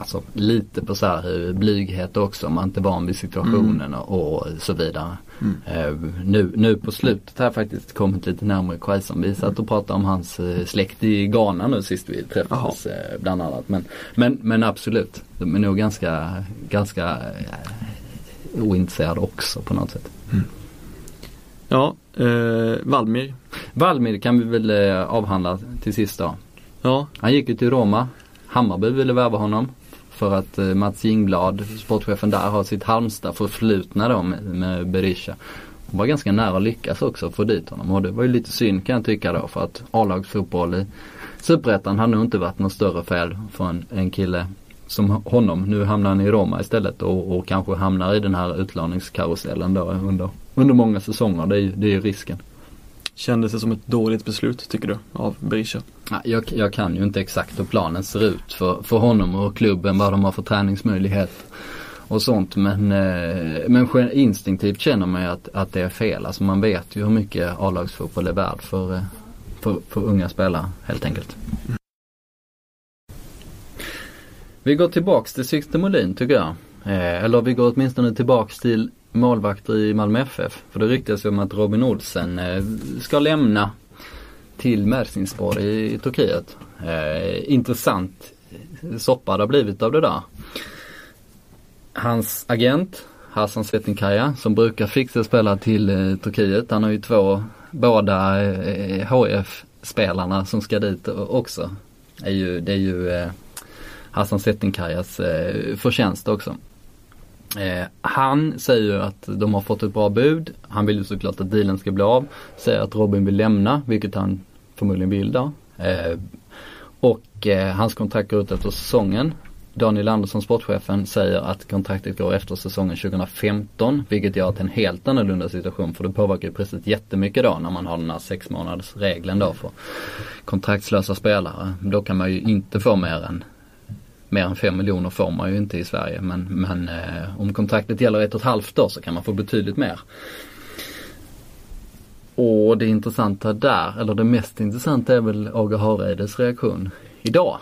[SPEAKER 1] alltså, lite på så här blyghet också. Man inte är van vid situationen mm. och så vidare. Mm. Uh, nu, nu på slutet har jag faktiskt kommit lite närmare Quaison. Vi satt och pratade om hans uh, släkt i Ghana nu sist vi träffades uh, bland annat. Men, men, men absolut, de är nog ganska, ganska ointresserade också på något sätt. Mm.
[SPEAKER 2] Ja, eh, Valmir.
[SPEAKER 1] Valmir kan vi väl eh, avhandla till sist då.
[SPEAKER 2] Ja.
[SPEAKER 1] Han gick ju till Roma. Hammarby ville värva honom. För att eh, Mats Jingblad, sportchefen där, har sitt Halmstad förflutna då med, med Berisha. Hon var ganska nära att lyckas också att få dit honom och det var ju lite synd kan jag tycka då för att A-lagsfotboll i Superettan hade nog inte varit något större fel för en, en kille som honom. Nu hamnar han i Roma istället och, och kanske hamnar i den här utlåningskarusellen då under, under många säsonger. Det är ju det är risken.
[SPEAKER 2] Kändes det som ett dåligt beslut tycker du av Berisha?
[SPEAKER 1] Jag, jag kan ju inte exakt hur planen ser ut för, för honom och klubben, vad de har för träningsmöjlighet och sånt. Men, eh, men instinktivt känner man ju att, att det är fel. Alltså man vet ju hur mycket A-lagsfotboll är värd för, eh, för, för unga spelare helt enkelt. Vi går tillbaks till Sixten Molin tycker jag. Eh, eller vi går åtminstone tillbaks till målvakter i Malmö FF. För det ryktas ju om att Robin Olsen eh, ska lämna till Mersinspor i, i Turkiet. Eh, intressant soppa det har blivit av det där. Hans agent Hassan Svetinkaya som brukar fixa spelare till eh, Turkiet. Han har ju två, båda eh, HF-spelarna som ska dit också. Är ju, det är ju eh, Hassan Svetinkayas eh, förtjänst också. Eh, han säger ju att de har fått ett bra bud. Han vill ju såklart att dealen ska bli av. Säger att Robin vill lämna, vilket han förmodligen bilda. Eh, och eh, hans kontrakt går ut efter säsongen. Daniel Andersson, sportchefen, säger att kontraktet går efter säsongen 2015 vilket gör att det är en helt annorlunda situation för det påverkar ju priset jättemycket då när man har den här sex månaders regeln då för kontraktslösa spelare. Då kan man ju inte få mer än mer än 5 miljoner får man ju inte i Sverige men, men eh, om kontraktet gäller ett och ett halvt år så kan man få betydligt mer. Och det intressanta där, eller det mest intressanta är väl Aga Hareides reaktion idag.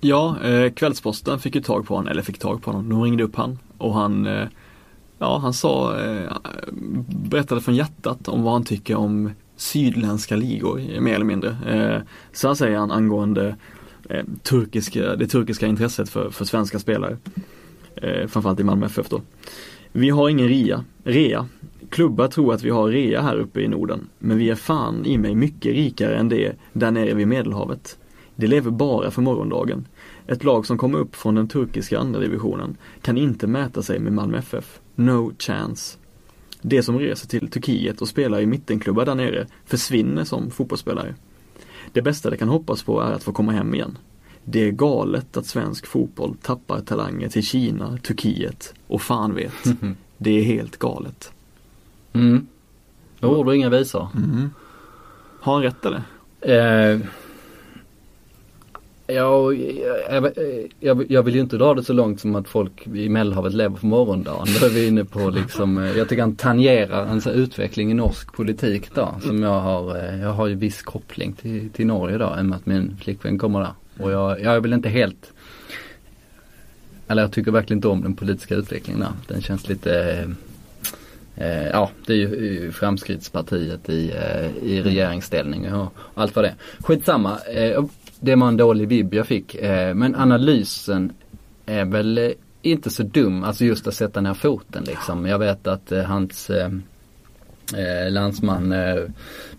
[SPEAKER 2] Ja, eh, Kvällsposten fick ju tag på honom, eller fick tag på honom. De ringde upp han och han eh, Ja, han sa, eh, berättade från hjärtat om vad han tycker om sydländska ligor, mer eller mindre. Eh, så här säger han angående eh, turkiska, eh, det turkiska intresset för, för svenska spelare. Eh, framförallt i Malmö FF då. Vi har ingen ria, rea. Klubbar tror att vi har rea här uppe i Norden. Men vi är fan i mig mycket rikare än det där nere vid Medelhavet. Det lever bara för morgondagen. Ett lag som kommer upp från den turkiska andra divisionen kan inte mäta sig med Malmö FF. No chance. De som reser till Turkiet och spelar i mittenklubbar där nere försvinner som fotbollsspelare. Det bästa det kan hoppas på är att få komma hem igen. Det är galet att svensk fotboll tappar talanger till Kina, Turkiet och fan vet. Det är helt galet.
[SPEAKER 1] Mm. Ord och inga visor.
[SPEAKER 2] Mm. Har han rätt eller?
[SPEAKER 1] Eh, Ja, jag, jag, jag, vill ju inte dra det så långt som att folk i Medelhavet lever för morgondagen. Då är vi inne på liksom, eh, jag tycker han tangerar en sån utveckling i norsk politik då. Som jag har, eh, jag har ju viss koppling till, till Norge då, i och med att min flickvän kommer där. Och jag, jag vill inte helt, eller jag tycker verkligen inte om den politiska utvecklingen där. Den känns lite Eh, ja, det är ju Framskrittspartiet i, eh, i regeringsställning och allt vad det är. Skitsamma. Eh, det var en dålig vibb jag fick. Eh, men analysen är väl eh, inte så dum, alltså just att sätta ner foten liksom. Jag vet att eh, hans eh, eh landsman eh,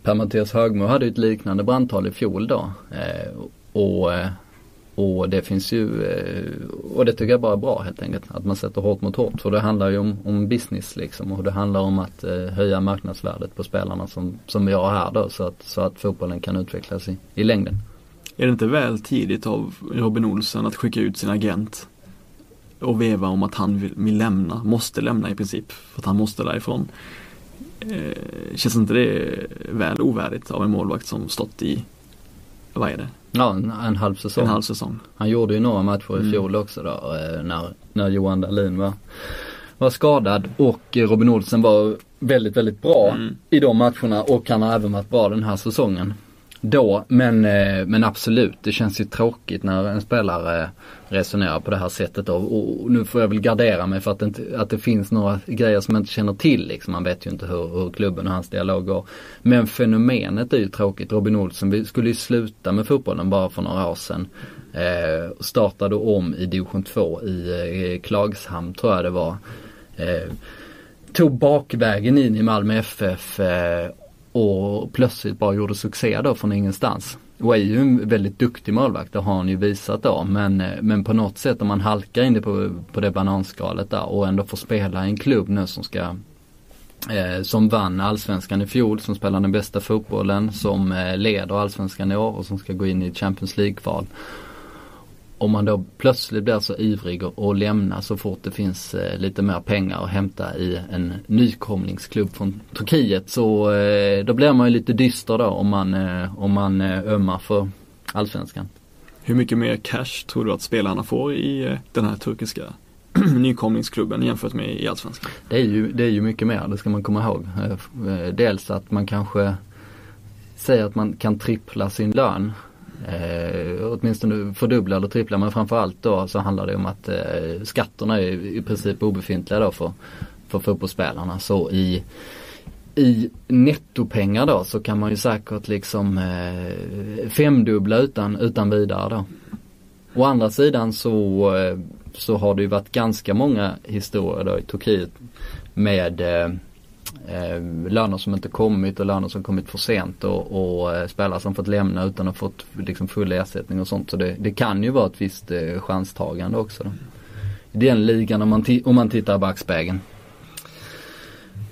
[SPEAKER 1] Per-Mattias Högmo hade ett liknande brandtal i fjol då. Eh, och, eh, och det finns ju, eh, och det tycker jag bara är bra helt enkelt. Att man sätter hårt mot hårt. För det handlar ju om, om business liksom. Och det handlar om att eh, höja marknadsvärdet på spelarna som, som vi har här då. Så att, så att fotbollen kan utvecklas i, i längden.
[SPEAKER 2] Är det inte väl tidigt av Robin Olsen att skicka ut sin agent och veva om att han vill, vill lämna, måste lämna i princip, för att han måste därifrån. Eh, känns inte det väl ovärdigt av en målvakt som stått i, vad är det?
[SPEAKER 1] Ja, en, en halv säsong.
[SPEAKER 2] En halv säsong.
[SPEAKER 1] Han gjorde ju några matcher i mm. fjol också då, eh, när, när Johan Dahlin var, var skadad och Robin Olsen var väldigt, väldigt bra mm. i de matcherna och han har även varit bra den här säsongen då. Men, eh, men absolut, det känns ju tråkigt när en spelare resonerar på det här sättet då. Och nu får jag väl gardera mig för att det, inte, att det finns några grejer som jag inte känner till. Liksom. Man vet ju inte hur, hur klubben och hans dialog går. Men fenomenet är ju tråkigt. Robin Olsson vi skulle ju sluta med fotbollen bara för några år sedan. Eh, startade om i division 2 i i Klagshamn tror jag det var. Eh, tog bakvägen in i Malmö FF eh, och plötsligt bara gjorde succé då från ingenstans. Och är ju en väldigt duktig målvakt, det har han ju visat då. Men, eh, men på något sätt om man halkar in på, på det bananskalet där och ändå får spela i en klubb nu som ska eh, som vann allsvenskan i fjol, som spelar den bästa fotbollen, som eh, leder allsvenskan i år och som ska gå in i Champions League-kval om man då plötsligt blir så ivrig och lämnar så fort det finns eh, lite mer pengar att hämta i en nykomlingsklubb från Turkiet så eh, då blir man ju lite dyster då om man, eh, om man ömmar för allsvenskan.
[SPEAKER 2] Hur mycket mer cash tror du att spelarna får i den här turkiska nykomlingsklubben jämfört med i allsvenskan?
[SPEAKER 1] Det är ju, det är ju mycket mer, det ska man komma ihåg. Dels att man kanske säger att man kan trippla sin lön Eh, åtminstone fördubbla eller trippla men framförallt då så handlar det om att eh, skatterna är i princip obefintliga då för, för fotbollsspelarna. Så i, i nettopengar då så kan man ju säkert liksom eh, femdubbla utan, utan vidare då. Å andra sidan så, eh, så har det ju varit ganska många historier då i Turkiet med eh, eh, löner som inte kommit och löner som kommit för sent och, och eh, spelare som fått lämna utan att fått liksom, full ersättning och sånt. Så det, det kan ju vara ett visst eh, chanstagande också. Då. I den ligan om man, om man tittar i backspegeln.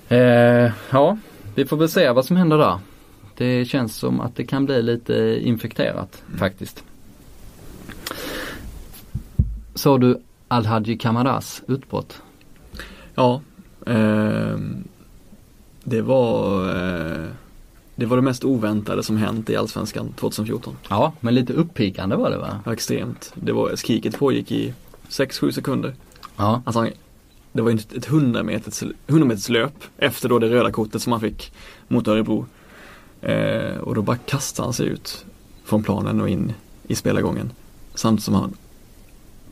[SPEAKER 1] Eh, ja, vi får väl se vad som händer där. Det känns som att det kan bli lite infekterat mm. faktiskt. Såg du Al-Hadji Kamaras utbrott?
[SPEAKER 2] Ja, eh, det var eh, det var det mest oväntade som hänt i Allsvenskan 2014.
[SPEAKER 1] Ja, men lite uppiggande var det va?
[SPEAKER 2] Ja, extremt. Det var, skriket pågick i 6-7 sekunder.
[SPEAKER 1] Ja.
[SPEAKER 2] Alltså, det var ett, ett 100 meters, 100 meters löp efter då det röda kortet som han fick mot Örebro. Eh, och då bara kastade han sig ut från planen och in i spelargången. Samtidigt som han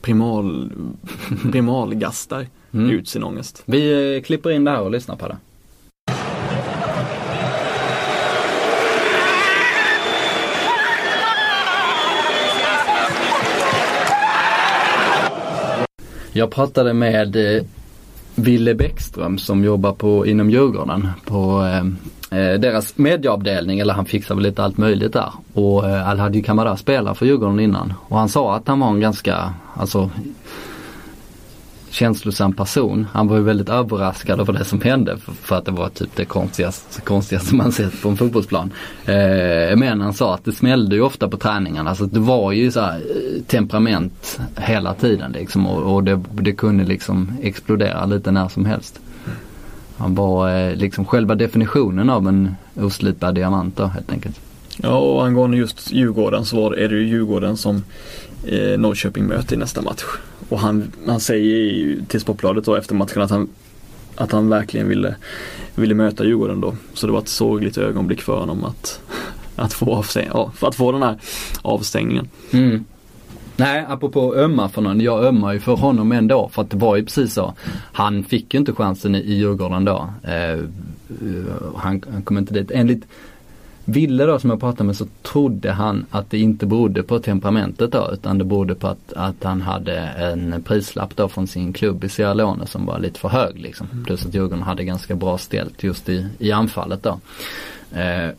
[SPEAKER 2] primal, primalgastar mm. ut sin ångest.
[SPEAKER 1] Vi eh, klipper in det här och lyssnar på det. Jag pratade med eh, Ville Bäckström som jobbar på, inom Djurgården på eh, eh, deras medieavdelning, eller han fixar väl lite allt möjligt där. Och eh, Alhaji Kamara spelar för Djurgården innan. Och han sa att han var en ganska, alltså känslosam person. Han var ju väldigt överraskad över det som hände för, för att det var typ det konstigaste, konstigaste man sett på en fotbollsplan. Eh, men han sa att det smällde ju ofta på träningarna. Alltså det var ju så här, eh, temperament hela tiden liksom och, och det, det, kunde liksom explodera lite när som helst. Han var eh, liksom själva definitionen av en oslipad diamant då helt enkelt.
[SPEAKER 2] Ja och angående just Djurgården så var är det ju Djurgården som eh, Norrköping möter i nästa match. Och han, han säger ju till Sportbladet då efter matchen att han, att han verkligen ville, ville möta Djurgården då. Så det var ett sorgligt ögonblick för honom att, att, få, avstäng, ja, för att få den här avstängningen.
[SPEAKER 1] Mm. Nej, apropå ömma för någon. Jag ömmar ju för honom ändå för att det var ju precis så. Han fick ju inte chansen i, i Djurgården då. Eh, eh han, han kom inte dit. Enligt Ville då som jag pratade med så trodde han att det inte berodde på temperamentet då utan det berodde på att, att han hade en prislapp då från sin klubb i Sierra Leone som var lite för hög liksom. Mm. Plus att Djurgården hade ganska bra ställt just i, i anfallet då. Eh,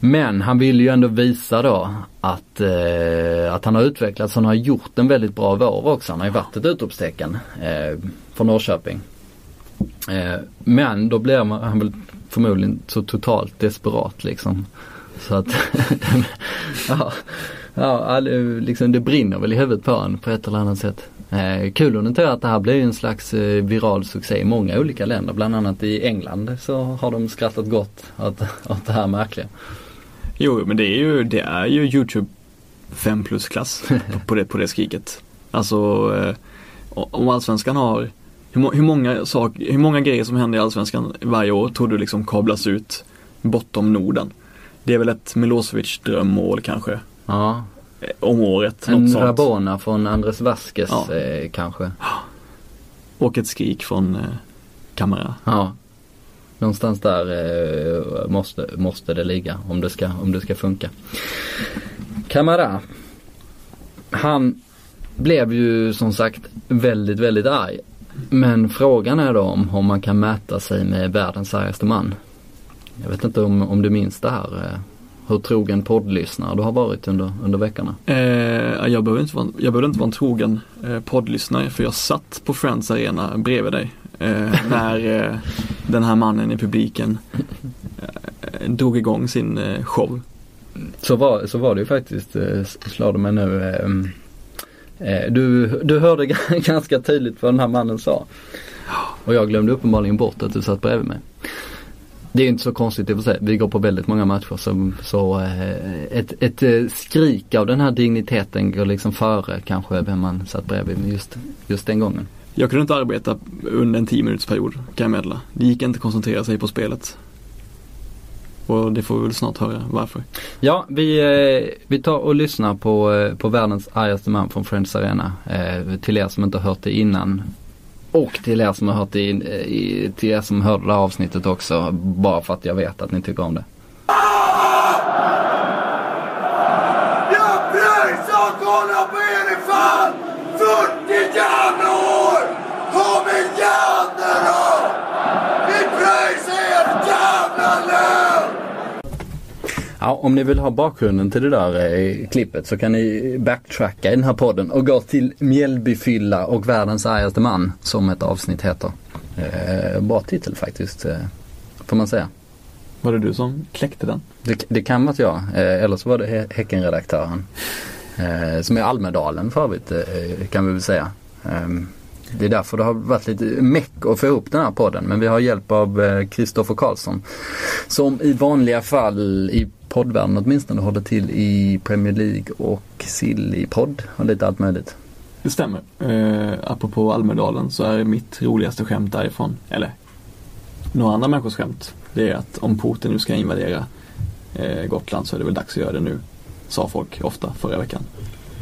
[SPEAKER 1] men han vill ju ändå visa då att, eh, att han har utvecklats. Han har gjort en väldigt bra vår också. Han har ju varit ett utropstecken eh, för Norrköping. Eh, men då blir man, han väl förmodligen så totalt desperat liksom. Så att, ja, ja liksom det brinner väl i huvudet på honom på ett eller annat sätt. Eh, kul att notera att det här blir en slags eh, viral succé i många olika länder. Bland annat i England så har de skrattat gott åt, åt det här märkliga.
[SPEAKER 2] Jo, men det är ju, det är ju Youtube 5 plus klass på det, på det skriket. Alltså eh, om Allsvenskan har hur, hur, många sak, hur många grejer som händer i Allsvenskan varje år tror du liksom kablas ut bortom Norden? Det är väl ett Milosevic drömmål kanske?
[SPEAKER 1] Ja.
[SPEAKER 2] Eh, om året.
[SPEAKER 1] En Rabona från Andres Vasquez ja. eh, kanske.
[SPEAKER 2] Och ett skrik från eh, Kamara.
[SPEAKER 1] Ja. Någonstans där eh, måste, måste det ligga om det ska, om det ska funka. Kamara. Han blev ju som sagt väldigt, väldigt arg. Men frågan är då om, om man kan mäta sig med världens argaste man. Jag vet inte om, om du minns det här. Eh, hur trogen poddlyssnare du har varit under, under veckorna?
[SPEAKER 2] Eh, jag, behöver inte vara, jag behöver inte vara en trogen eh, poddlyssnare för jag satt på Friends Arena bredvid dig eh, när eh, den här mannen i publiken eh, drog igång sin eh, show.
[SPEAKER 1] Så var, så var det ju faktiskt, eh, slår det mig nu. Eh, du, du hörde ganska tydligt vad den här mannen sa. Och jag glömde uppenbarligen bort att du satt bredvid mig. Det är inte så konstigt i och för sig. Vi går på väldigt många matcher så, så ett, ett eh, skrik av den här digniteten går liksom före kanske vem man satt bredvid just, just den gången.
[SPEAKER 2] Jag kunde inte arbeta under en 10 minuters period kan jag meddela. Det gick inte att koncentrera sig på spelet. Och det får vi väl snart höra varför.
[SPEAKER 1] Ja, vi, eh, vi tar och lyssnar på, eh, på världens argaste man från Friends Arena. Eh, till er som inte har hört det innan. Och till er som har hört det, eh, i, till er som hörde det här avsnittet också. Bara för att jag vet att ni tycker om det. Jag pröjsar och kollar på er i fan! 40 jävla år! Kom igen nu då! Vi pröjsar er jävla lön! Ja, om ni vill ha bakgrunden till det där eh, klippet så kan ni backtracka i den här podden och gå till Mjällbyfylla och världens argaste man som ett avsnitt heter. Eh, bra titel faktiskt, eh, får man säga.
[SPEAKER 2] Var det du som kläckte den?
[SPEAKER 1] Det, det kan vara jag, eh, eller så var det Häckenredaktören. Eh, som är Almedalen för övrigt eh, kan vi väl säga. Det är därför det har varit lite meck att få ihop den här podden. Men vi har hjälp av Kristoffer Karlsson. Som i vanliga fall i poddvärlden åtminstone håller till i Premier League och Silly-podd och lite allt möjligt.
[SPEAKER 2] Det stämmer. Eh, apropå Almedalen så är mitt roligaste skämt därifrån, eller några andra människors skämt, det är att om Putin nu ska invadera eh, Gotland så är det väl dags att göra det nu. Sa folk ofta förra veckan.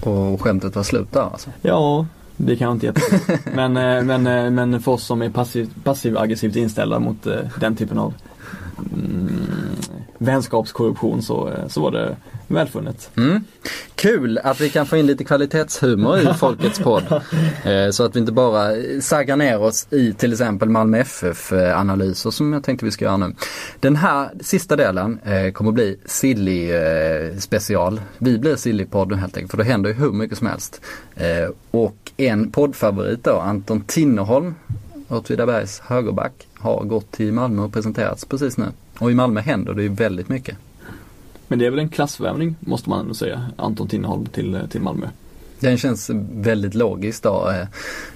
[SPEAKER 1] Och skämtet var slut där alltså?
[SPEAKER 2] Ja, det kan jag inte jätte men, eh, men, eh, men för oss som är passiv, passiv aggressivt inställda mot eh, den typen av mm, vänskapskorruption så, så var det välfunnet.
[SPEAKER 1] Mm. Kul att vi kan få in lite kvalitetshumor i Folkets podd. Eh, så att vi inte bara saggar ner oss i till exempel Malmö FF-analyser som jag tänkte vi ska göra nu. Den här sista delen eh, kommer att bli Silly eh, special. Vi blir Silly-podd helt enkelt för det händer ju hur mycket som helst. Och en poddfavorit då, Anton Tinnerholm, Åtvidabergs högerback, har gått till Malmö och presenterats precis nu. Och i Malmö händer det ju väldigt mycket.
[SPEAKER 2] Men det är väl en klassvärvning måste man ändå säga, Anton Tinnerholm till, till Malmö.
[SPEAKER 1] Den känns väldigt logisk då. Eh,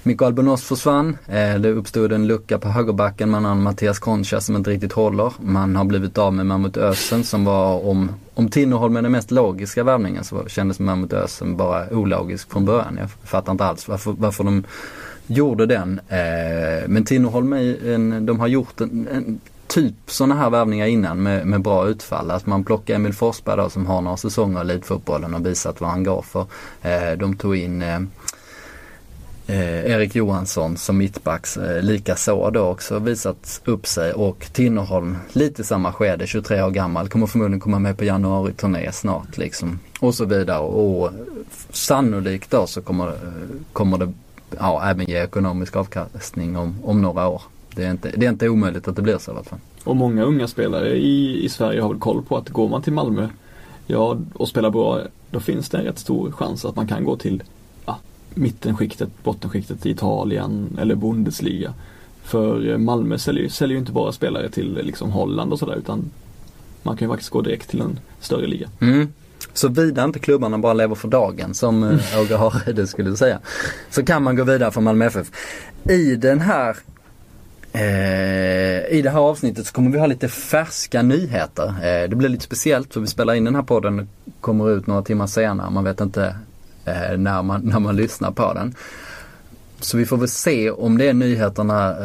[SPEAKER 1] Mikko Albonos försvann. Eh, det uppstod en lucka på högerbacken. Man har Mattias Concha som inte riktigt håller. Man har blivit av med Mahmut Ösen som var om, om Tinnerholm är den mest logiska värvningen så kändes Mahmut Ösen bara ologisk från början. Jag fattar inte alls varför, varför de gjorde den. Eh, men Tinnerholm, en, de har gjort en, en typ sådana här värvningar innan med, med bra utfall. Att man plockar Emil Forsberg då som har några säsonger i elitfotbollen och visat vad han går för. Eh, de tog in eh, Eh, Erik Johansson som mittbacks eh, likaså då också visat upp sig och Tinnerholm lite samma skede, 23 år gammal, kommer förmodligen komma med på januari-turné snart liksom. Och så vidare och sannolikt då så kommer, eh, kommer det ja, även ge ekonomisk avkastning om, om några år. Det är, inte, det är inte omöjligt att det blir så i alla fall.
[SPEAKER 2] Och många unga spelare i, i Sverige har väl koll på att går man till Malmö ja, och spelar bra, då finns det en rätt stor chans att man kan gå till ja, mittenskiktet, bottenskiktet i Italien eller Bundesliga. För Malmö säljer, säljer ju inte bara spelare till liksom Holland och sådär utan man kan ju faktiskt gå direkt till en större liga.
[SPEAKER 1] Mm. Såvida inte klubbarna bara lever för dagen som eh, Åge Hareide skulle säga. Så kan man gå vidare från Malmö FF. I den här Eh, Eh, I det här avsnittet så kommer vi ha lite färska nyheter. Eh, det blir lite speciellt för vi spelar in den här podden och kommer ut några timmar senare. Man vet inte eh, när, man, när man lyssnar på den. Så vi får väl se om det är nyheterna,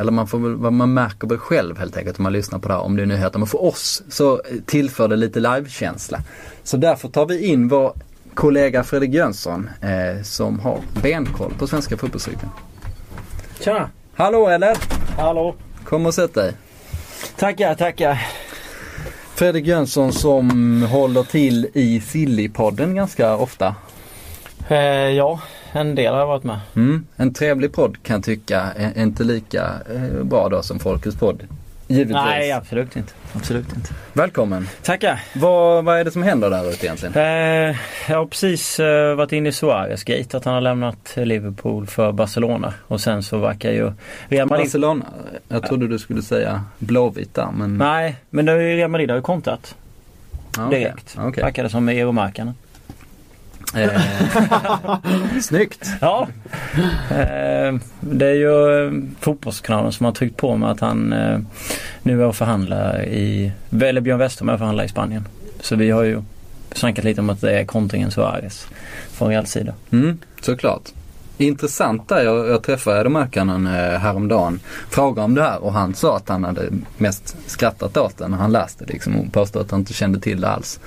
[SPEAKER 1] eller man, får väl, man märker väl själv helt enkelt om man lyssnar på det här om det är nyheter. Men för oss så tillför det lite livekänsla. Så därför tar vi in vår kollega Fredrik Jönsson som har benkoll på svenska fotbollscykeln.
[SPEAKER 3] Tja!
[SPEAKER 1] Hallå eller?
[SPEAKER 3] Hallå!
[SPEAKER 1] Kom och sätt dig.
[SPEAKER 3] Tackar, tackar.
[SPEAKER 1] Fredrik Jönsson som håller till i Sillypodden ganska ofta.
[SPEAKER 3] Eh, ja, en del har varit med.
[SPEAKER 1] Mm. En trevlig podd kan jag tycka. Inte lika eh, bra då som Folkets podd. Givetvis.
[SPEAKER 3] Nej, absolut inte. Absolut inte.
[SPEAKER 1] Välkommen.
[SPEAKER 3] Tackar.
[SPEAKER 1] Vad, vad är det som händer där ute egentligen?
[SPEAKER 3] Eh, jag har precis eh, varit inne i Suarez Gate, att han har lämnat Liverpool för Barcelona. Och sen så verkar ju
[SPEAKER 1] Real Madrid... Barcelona? Jag trodde du skulle säga Blåvitt där men...
[SPEAKER 3] Nej, men Real Madrid har ju kontrat. Ah, okay. Direkt. Okay. Verkar det som med Euromarknaden.
[SPEAKER 1] Eh, snyggt!
[SPEAKER 3] Ja. Eh, det är ju eh, Fotbollskanalen som har tryckt på med att han eh, nu är och förhandlar i, eller Björn Westerholm är och förhandlar i Spanien. Så vi har ju snackat lite om att det är kontringen Suarez från Reals sida.
[SPEAKER 1] Mm, såklart intressant där. Jag, jag träffade Edo Markkanen eh, häromdagen. Frågade om det här och han sa att han hade mest skrattat åt det när han läste liksom och påstod att han inte kände till det alls.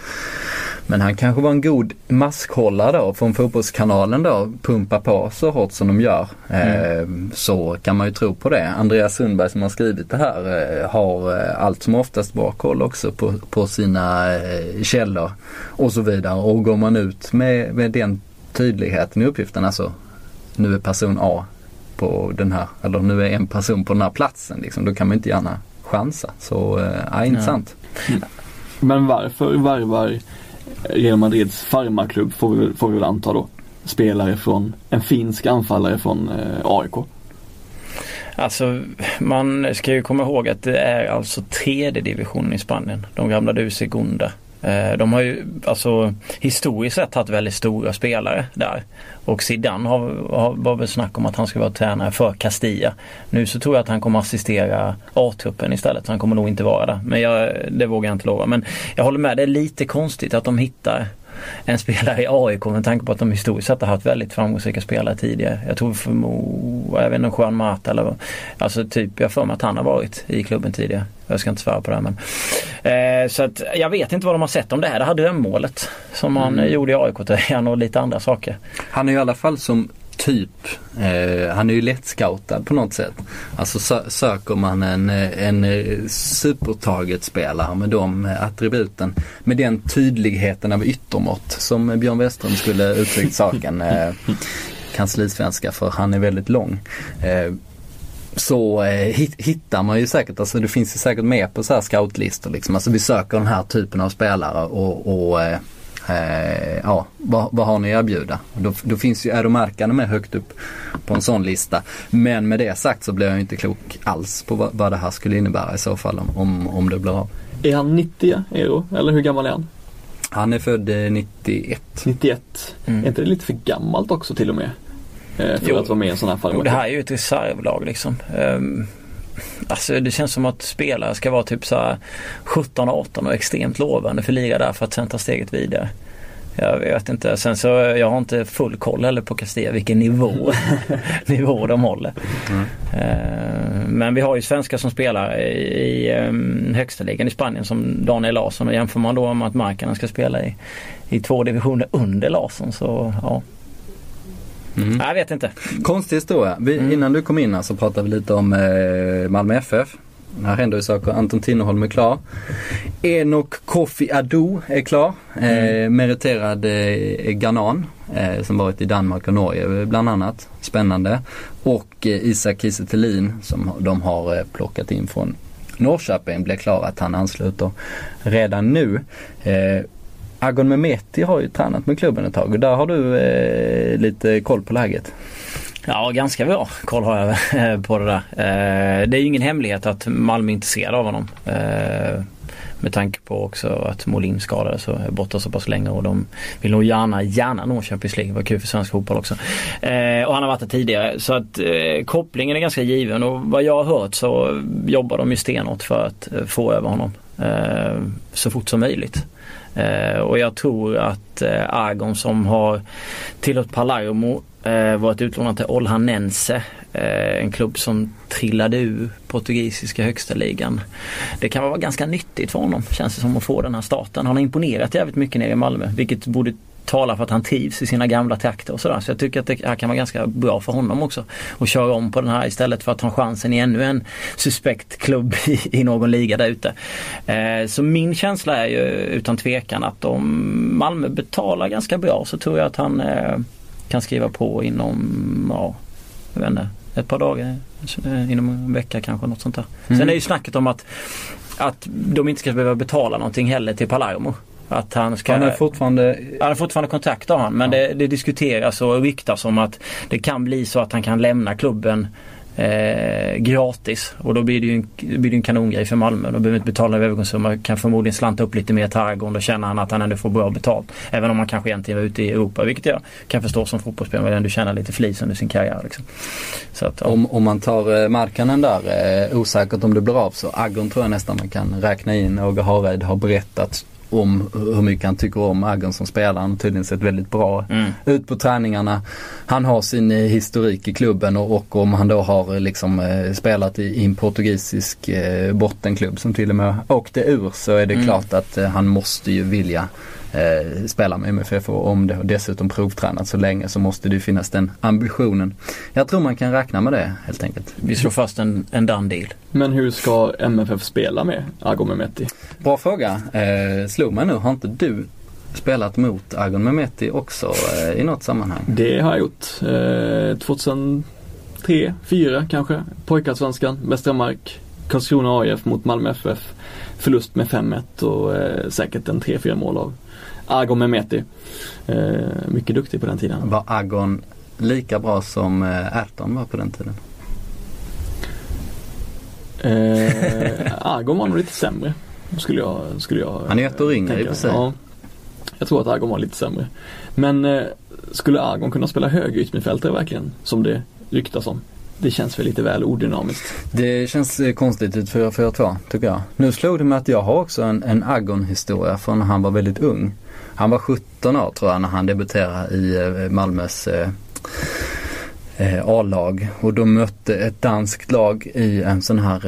[SPEAKER 1] Men han kanske var en god maskhållare då från fotbollskanalen då. Pumpa på så hårt som de gör. Mm. Eh, så kan man ju tro på det. Andreas Sundberg som har skrivit det här eh, har eh, allt som oftast bra koll också på, på sina eh, källor och så vidare. Och går man ut med, med den tydligheten i uppgiften, alltså nu är person A på den här, eller nu är en person på den här platsen liksom. Då kan man inte gärna chansa. Så, äh, intressant. Ja.
[SPEAKER 2] Men varför värvar Real Madrids farmaklubb, får vi, får vi väl anta då, spelare från en finsk anfallare från eh, AIK?
[SPEAKER 3] Alltså man ska ju komma ihåg att det är alltså tredje divisionen i Spanien. De gamla du Segunda. Eh, de har ju alltså historiskt sett haft väldigt stora spelare där. Och Zidane har, har, var väl snack om att han ska vara tränare för Castilla. Nu så tror jag att han kommer assistera A-truppen istället. Så han kommer nog inte vara där. Men jag, det vågar jag inte lova. Men jag håller med, det är lite konstigt att de hittar en spelare i AIK med tanke på att de historiskt sett har haft väldigt framgångsrika spelare tidigare. Jag tror för jag vet inte, Juan Mata eller Alltså typ, jag för mig att han har varit i klubben tidigare. Jag ska inte svära på det men. Eh, så att jag vet inte vad de har sett om det här. Det här drömmålet som han mm. gjorde i AIK-tröjan och lite andra saker.
[SPEAKER 1] Han är i alla fall som typ. Eh, han är ju lättscoutad på något sätt. Alltså sö söker man en, en supertarget-spelare med de attributen. Med den tydligheten av yttermått som Björn Westerholm skulle uttryckt saken. Eh, kanslisvenska för han är väldigt lång. Eh, så eh, hittar man ju säkert, alltså det finns ju säkert med på så här scoutlistor liksom. Alltså vi söker den här typen av spelare och, och eh, eh, ja, vad, vad, har ni att erbjuda? Då, då finns ju Aeromarkane med högt upp på en sån lista. Men med det sagt så blir jag inte klok alls på vad, vad det här skulle innebära i så fall om, om det blir av.
[SPEAKER 2] Är han 90 euro eller hur gammal är han?
[SPEAKER 1] Han är född 91.
[SPEAKER 2] 91. Mm. Är inte det lite för gammalt också till och med? Eh, för jo. att vara med i en sån här
[SPEAKER 3] fall. det här är ju ett reservlag liksom. Um, alltså det känns som att spelare ska vara typ så 17-18 och extremt lovande för liga där för att sen ta steget vidare. Jag vet inte. Sen så jag har inte full koll heller på Castilla vilken nivå, nivå de håller. Mm. Uh, men vi har ju svenskar som spelar i, um, högsta ligan i Spanien som Daniel Larsson och jämför man då med att Markkanen ska spela i, i två divisioner under Larsson så ja. Mm. Jag vet inte.
[SPEAKER 1] Konstig historia. Vi, mm. Innan du kom in så pratade vi lite om eh, Malmö FF. Här händer ju saker. Anton Tinnerholm är klar. Enok Kofi Ado är klar. Mm. Eh, meriterad eh, Ghanan eh, som varit i Danmark och Norge bland annat. Spännande. Och eh, Isak Kiese som de har eh, plockat in från Norrköping blir klar att han ansluter redan nu. Eh, Agon Mehmeti har ju tränat med klubben ett tag och där har du eh, lite koll på läget.
[SPEAKER 3] Ja, ganska bra koll har jag eh, på det där. Eh, det är ju ingen hemlighet att Malmö är intresserad av honom. Eh, med tanke på också att Molin skadades och är borta så pass länge och de vill nog gärna, gärna nå Champions League. Det var kul för svensk fotboll också. Eh, och han har varit där tidigare så att eh, kopplingen är ganska given och vad jag har hört så jobbar de ju stenhårt för att eh, få över honom eh, så fort som möjligt. Eh, och jag tror att eh, Argon som har tillhört Palermo eh, varit utlånad till Olhanense. Eh, en klubb som trillade ur portugisiska högsta ligan. Det kan vara ganska nyttigt för honom känns det som att få den här starten. Han har imponerat jävligt mycket nere i Malmö vilket borde talar för att han trivs i sina gamla trakter och sådär. Så jag tycker att det här kan vara ganska bra för honom också. Att köra om på den här istället för att ta chansen i ännu en suspekt klubb i, i någon liga där ute. Eh, så min känsla är ju utan tvekan att om Malmö betalar ganska bra så tror jag att han eh, kan skriva på inom, ja, jag vet inte, ett par dagar, eh, inom en vecka kanske något sånt där. Mm. Sen är ju snacket om att, att de inte ska behöva betala någonting heller till Palermo. Att han ska...
[SPEAKER 1] Han är fortfarande...
[SPEAKER 3] Han har fortfarande kontakt av han men ja. det, det, diskuteras och ryktas om att det kan bli så att han kan lämna klubben eh, gratis. Och då blir det ju en, blir det en kanongrej för Malmö. De behöver inte betala en övergångssumma. Kan förmodligen slanta upp lite mer till Argon. Då känner han att han ändå får bra betalt. Även om han kanske egentligen var ute i Europa. Vilket jag kan förstå som fotbollsspelare. Men ändå tjänar lite flis under sin karriär. Liksom.
[SPEAKER 1] Så att, om, om man tar eh, Markanen där, eh, osäkert om det blir av så. Argon tror jag nästan man kan räkna in. Åge Hareid har berättat om hur mycket han tycker om Aggen som spelare. Han har tydligen sett väldigt bra mm. ut på träningarna. Han har sin eh, historik i klubben och, och om han då har eh, liksom eh, spelat i, i en portugisisk bottenklubb som till och med åkte ur så är det mm. klart att han måste ju vilja eh, spela med MFF och om det har dessutom provtränat så länge så måste det ju finnas den ambitionen. Jag tror man kan räkna med det helt enkelt.
[SPEAKER 3] Vi slår fast en, en done deal.
[SPEAKER 2] Men hur ska MFF spela med Agon Mehmeti?
[SPEAKER 1] Bra fråga. Eh, slog mig nu, har inte du spelat mot Agon Mehmeti också eh, i något sammanhang?
[SPEAKER 2] Det har jag gjort. Eh, 2003, 2004 kanske. Pojkarsvenskan, Västra Mark, Karlskrona AIF mot Malmö FF. Förlust med 5-1 och eh, säkert en 3-4 mål av Agon Mehmeti. Eh, mycket duktig på den tiden.
[SPEAKER 1] Var Agon lika bra som eh, Erton var på den tiden?
[SPEAKER 2] Eh, Agon var nog lite sämre. Skulle jag, skulle jag
[SPEAKER 1] Han är ett år yngre i och för sig. Ja,
[SPEAKER 2] jag tror att Agon var lite sämre. Men eh, skulle Agon kunna spela höger yttermittfältare verkligen? Som det ryktas om. Det känns väl lite väl odynamiskt.
[SPEAKER 1] Det känns eh, konstigt ut 4-4-2 tycker jag. Nu slog det mig att jag har också en, en Agon historia från när han var väldigt ung. Han var 17 år tror jag när han debuterade i eh, Malmös eh, eh, A-lag och de mötte ett danskt lag i en sån här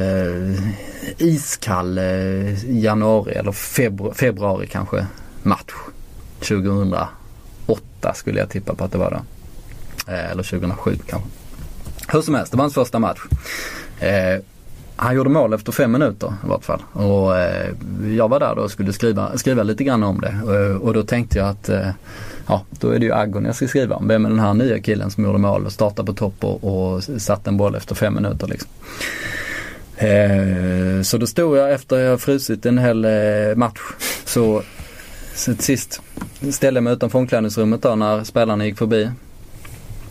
[SPEAKER 1] iskall januari eller februari, februari kanske match. 2008 skulle jag tippa på att det var då. Eller 2007 kanske. Hur som helst, det var hans första match. Eh, han gjorde mål efter fem minuter i vart fall. Och eh, jag var där då och skulle skriva, skriva lite grann om det. Och, och då tänkte jag att eh, ja, då är det ju aggon jag ska skriva om. Vem är den här nya killen som gjorde mål och startade på topp och, och satte en boll efter fem minuter liksom. Eh, så då stod jag efter jag frusit en hel eh, match. Så, så till sist ställde jag mig utanför omklädningsrummet då när spelarna gick förbi.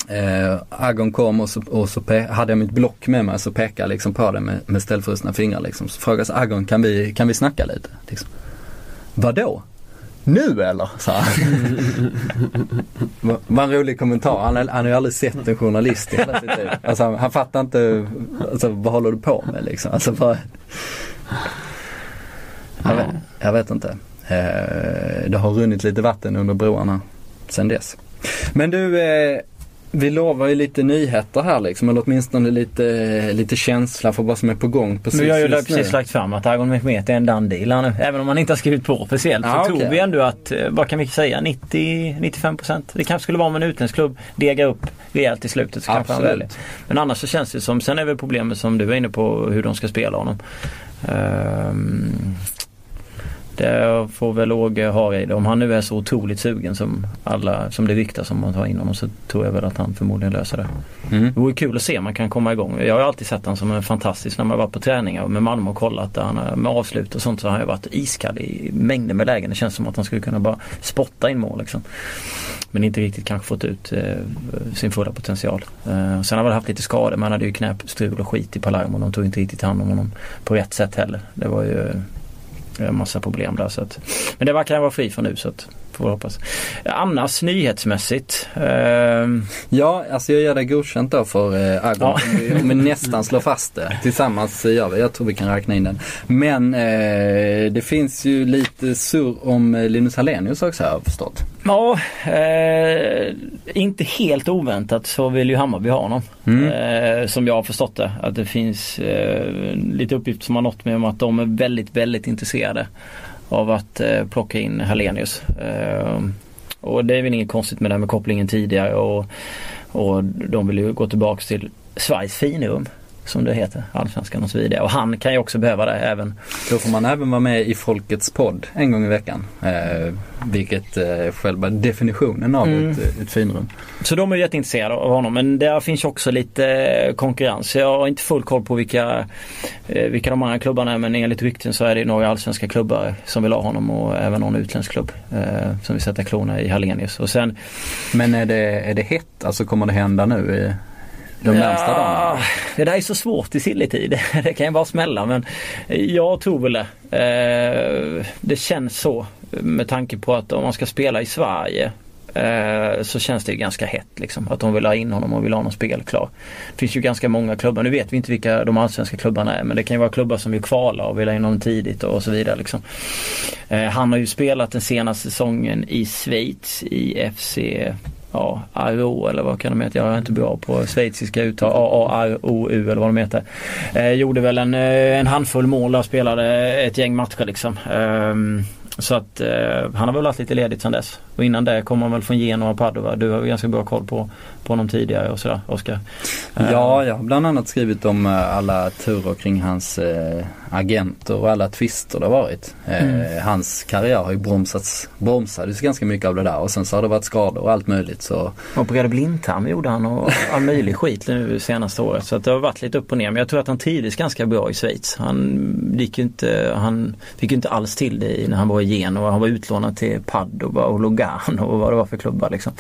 [SPEAKER 1] Eh, Agon kom och så, och så hade jag mitt block med mig så pekade jag liksom på det med, med ställfrusna fingrar liksom. Så frågade Agon, kan vi, kan vi snacka lite? Liksom. Vadå? Nu eller? sa han. var en rolig kommentar. Han, han har ju aldrig sett en journalist i hela sitt liv. Alltså, han, han fattar inte, alltså, vad håller du på med liksom? Alltså, bara, jag, vet, jag vet inte. Eh, det har runnit lite vatten under broarna sen dess. Men du, eh, vi lovar ju lite nyheter här liksom, eller åtminstone lite, lite känsla för vad som är på gång
[SPEAKER 3] precis Vi har ju precis lagt fram att Argon Mehmet är en done nu. Även om man inte har skrivit på officiellt ja, så okay. tror vi ändå att, eh, vad kan vi säga, 90-95%. Det kanske skulle vara om en utländsk klubb degar upp rejält i slutet så kanske han väljer. Men annars så känns det som, sen är väl problemet som du är inne på hur de ska spela honom. Um, det får väl Åge ha i det. Om han nu är så otroligt sugen som alla som det ryktas om att ha in honom så tror jag väl att han förmodligen löser det. Mm. Det vore kul att se om man kan komma igång. Jag har alltid sett honom som en fantastisk när man varit på träningar med Malmö och kollat där han med avslut och sånt så har han varit iskall i mängder med lägen. Det känns som att han skulle kunna bara spotta in mål liksom. Men inte riktigt kanske fått ut eh, sin fulla potential. Eh, sen har han väl haft lite skador men han hade ju knästrul och skit i Palermo. De tog inte riktigt hand om honom på rätt sätt heller. Det var ju Eh, massa problem där. Så att, men det verkar han vara fri för nu så att får hoppas. Annars nyhetsmässigt? Eh...
[SPEAKER 1] Ja, alltså jag ger det godkänt då för eh, Agon. Ja. Om, vi, om vi nästan slår fast det. Tillsammans gör vi. Jag tror vi kan räkna in den. Men eh, det finns ju lite surr om eh, Linus Hallenius också har jag förstått.
[SPEAKER 3] Ja, eh, inte helt oväntat så vill ju Hammarby ha honom. Mm. Eh, som jag har förstått det. Att det finns eh, lite uppgifter som har nått mig om att de är väldigt, väldigt intresserade av att eh, plocka in Hallenius. Eh, och det är väl inget konstigt med det med kopplingen tidigare och, och de vill ju gå tillbaks till Sveriges finrum som det heter, Allsvenskan och så vidare. Och han kan ju också behöva det även.
[SPEAKER 1] Då får man även vara med i Folkets podd en gång i veckan. Eh, vilket eh, själva definitionen av mm. ett, ett finrum.
[SPEAKER 3] Så de är jätteintresserade av honom men där finns också lite eh, konkurrens. Jag har inte full koll på vilka, eh, vilka de andra klubbarna är men enligt rykten så är det några allsvenska klubbar som vill ha honom och även någon utländsk klubb eh, som vill sätta klorna i Hallenius. Och sen,
[SPEAKER 1] men är det, är det hett? Alltså kommer det hända nu? I de närmsta ja, dagarna?
[SPEAKER 3] Det där är så svårt i silletid. Det kan ju bara smälla men jag tror väl det. Eh, det känns så med tanke på att om man ska spela i Sverige eh, så känns det ganska hett liksom. Att de vill ha in honom och vill ha honom spelklar. Det finns ju ganska många klubbar. Nu vet vi inte vilka de allsvenska klubbarna är men det kan ju vara klubbar som vill kvala och vill ha in honom tidigt och så vidare. Liksom. Eh, han har ju spelat den senaste säsongen i Schweiz i FC ja, eller vad kan de heta? Jag är inte bra på schweiziska uttal. A-A-R-O-U eller vad de heter. Eh, gjorde väl en, eh, en handfull mål och spelade ett gäng matcher liksom. Eh, så att eh, han har väl haft lite ledigt sedan dess. Och innan det kom han väl från Genoa och Padova. Du har ju ganska bra koll på, på honom tidigare och sådär Oskar.
[SPEAKER 1] Eh. Ja, jag har bland annat skrivit om eh, alla turer kring hans eh, agenter och alla tvister det har varit. Eh, mm. Hans karriär har ju bromsats, bromsades ganska mycket av det där och sen så har det varit skador och allt möjligt. Så...
[SPEAKER 3] Opererade blindtarm gjorde han och all möjlig skit nu senaste året. Så att det har varit lite upp och ner. Men jag tror att han trivdes ganska bra i Schweiz. Han, gick inte, han fick inte alls till det när han var i Genoa. Han var utlånad till Padova och Lugano och vad det var för klubbar liksom.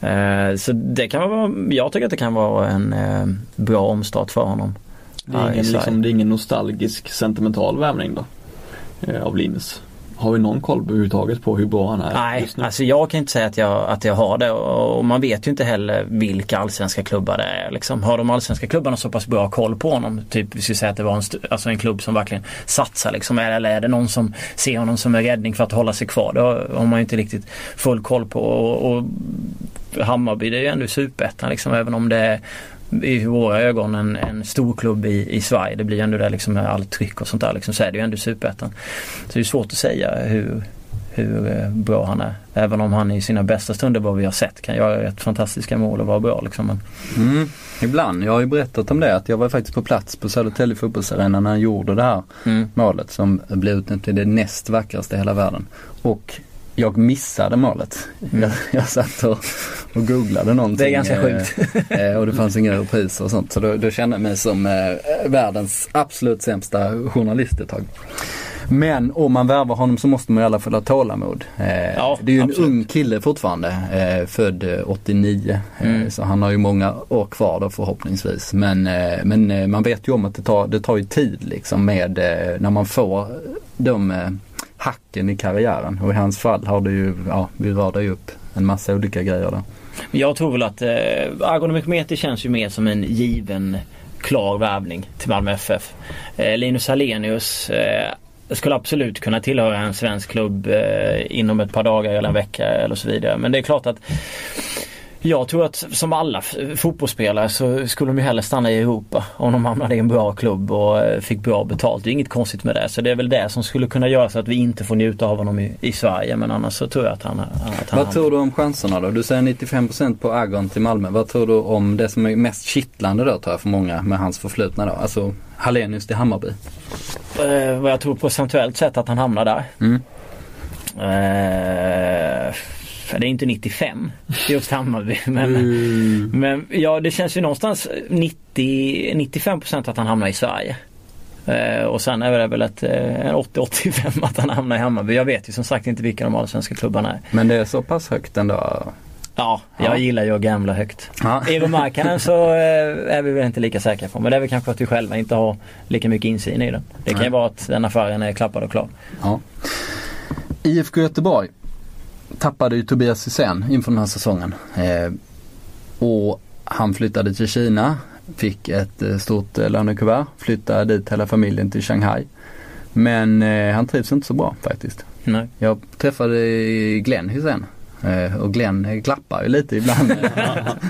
[SPEAKER 3] Eh, så det kan vara, jag tycker att det kan vara en eh, bra omstart för honom.
[SPEAKER 2] Det är, ingen, liksom, det är ingen nostalgisk sentimental värvning då? Eh, av Linus? Har vi någon koll överhuvudtaget på hur bra han är?
[SPEAKER 3] Nej, alltså jag kan inte säga att jag, att jag har det och man vet ju inte heller vilka allsvenska klubbar det är. Liksom. Har de allsvenska klubbarna så pass bra koll på honom? Typ vi skulle säga att det var en, alltså en klubb som verkligen satsar liksom. Eller är det någon som ser honom som en räddning för att hålla sig kvar? Det har man ju inte riktigt full koll på. Och, och Hammarby det är ju ändå superettan liksom även om det är i våra ögon en, en stor klubb i, i Sverige. Det blir ändå det liksom med allt tryck och sånt där liksom, så är det ju ändå superettan. Så det är svårt att säga hur, hur eh, bra han är. Även om han i sina bästa stunder vad vi har sett kan göra ett fantastiska mål och vara bra liksom. Men...
[SPEAKER 1] Mm, ibland. Jag har ju berättat om det att jag var faktiskt på plats på Södertälje fotbollsarena när han gjorde det här mm. målet som blev utnämnt till det näst vackraste i hela världen. Och jag missade målet. Mm. Jag, jag satt och, och googlade någonting.
[SPEAKER 3] Det är ganska sjukt.
[SPEAKER 1] Eh, eh, och det fanns inga repriser och sånt. Så då, då kände jag mig som eh, världens absolut sämsta journalist ett tag. Men om man värvar honom så måste man i alla fall ha tålamod. Eh, ja, det är ju en absolut. ung kille fortfarande, eh, född 89. Eh, mm. Så han har ju många år kvar då förhoppningsvis. Men, eh, men man vet ju om att det tar, det tar ju tid liksom med när man får de hacken i karriären. Och i hans fall har det ju, ja vi radar ju upp en massa olika grejer där.
[SPEAKER 3] Jag tror väl att eh, Argon Mehmeti känns ju mer som en given klar värvning till Malmö FF. Eh, Linus Alenius eh, skulle absolut kunna tillhöra en svensk klubb eh, inom ett par dagar eller en vecka eller så vidare. Men det är klart att jag tror att som alla fotbollsspelare så skulle de ju hellre stanna i Europa om de hamnade i en bra klubb och eh, fick bra betalt. Det är inget konstigt med det. Så det är väl det som skulle kunna göra så att vi inte får njuta av honom i, i Sverige. Men annars så tror jag att han... Att han
[SPEAKER 1] Vad tror du om chanserna då? Du säger 95% på Agon till Malmö. Vad tror du om det som är mest kittlande då tror jag för många med hans förflutna då? Alltså Hallenius till Hammarby.
[SPEAKER 3] Eh, vad jag tror procentuellt sett att han hamnar där.
[SPEAKER 1] Mm.
[SPEAKER 3] Eh, det är inte 95 just Hammarby. Men, mm. men ja det känns ju någonstans 90-95% att han hamnar i Sverige. Eh, och sen är det väl ett, eh, 80-85 att han hamnar i Hammarby. Jag vet ju som sagt inte vilka de allsvenska klubbarna är.
[SPEAKER 1] Men det är så pass högt ändå?
[SPEAKER 3] Ja, jag ja. gillar ju att gambla högt. Ja. Eero Markkanen så eh, är vi väl inte lika säkra på. Men det är väl kanske att vi själva inte har lika mycket insyn i den. Det kan ju vara att den affären är klappad och klar.
[SPEAKER 1] Ja. IFK Göteborg tappade ju Tobias Hysén inför den här säsongen. Eh, och han flyttade till Kina, fick ett eh, stort eh, lönekuvert, flyttade dit hela familjen till Shanghai. Men eh, han trivs inte så bra faktiskt.
[SPEAKER 3] Nej.
[SPEAKER 1] Jag träffade Glenn Hysén eh, och Glenn klappar ju lite ibland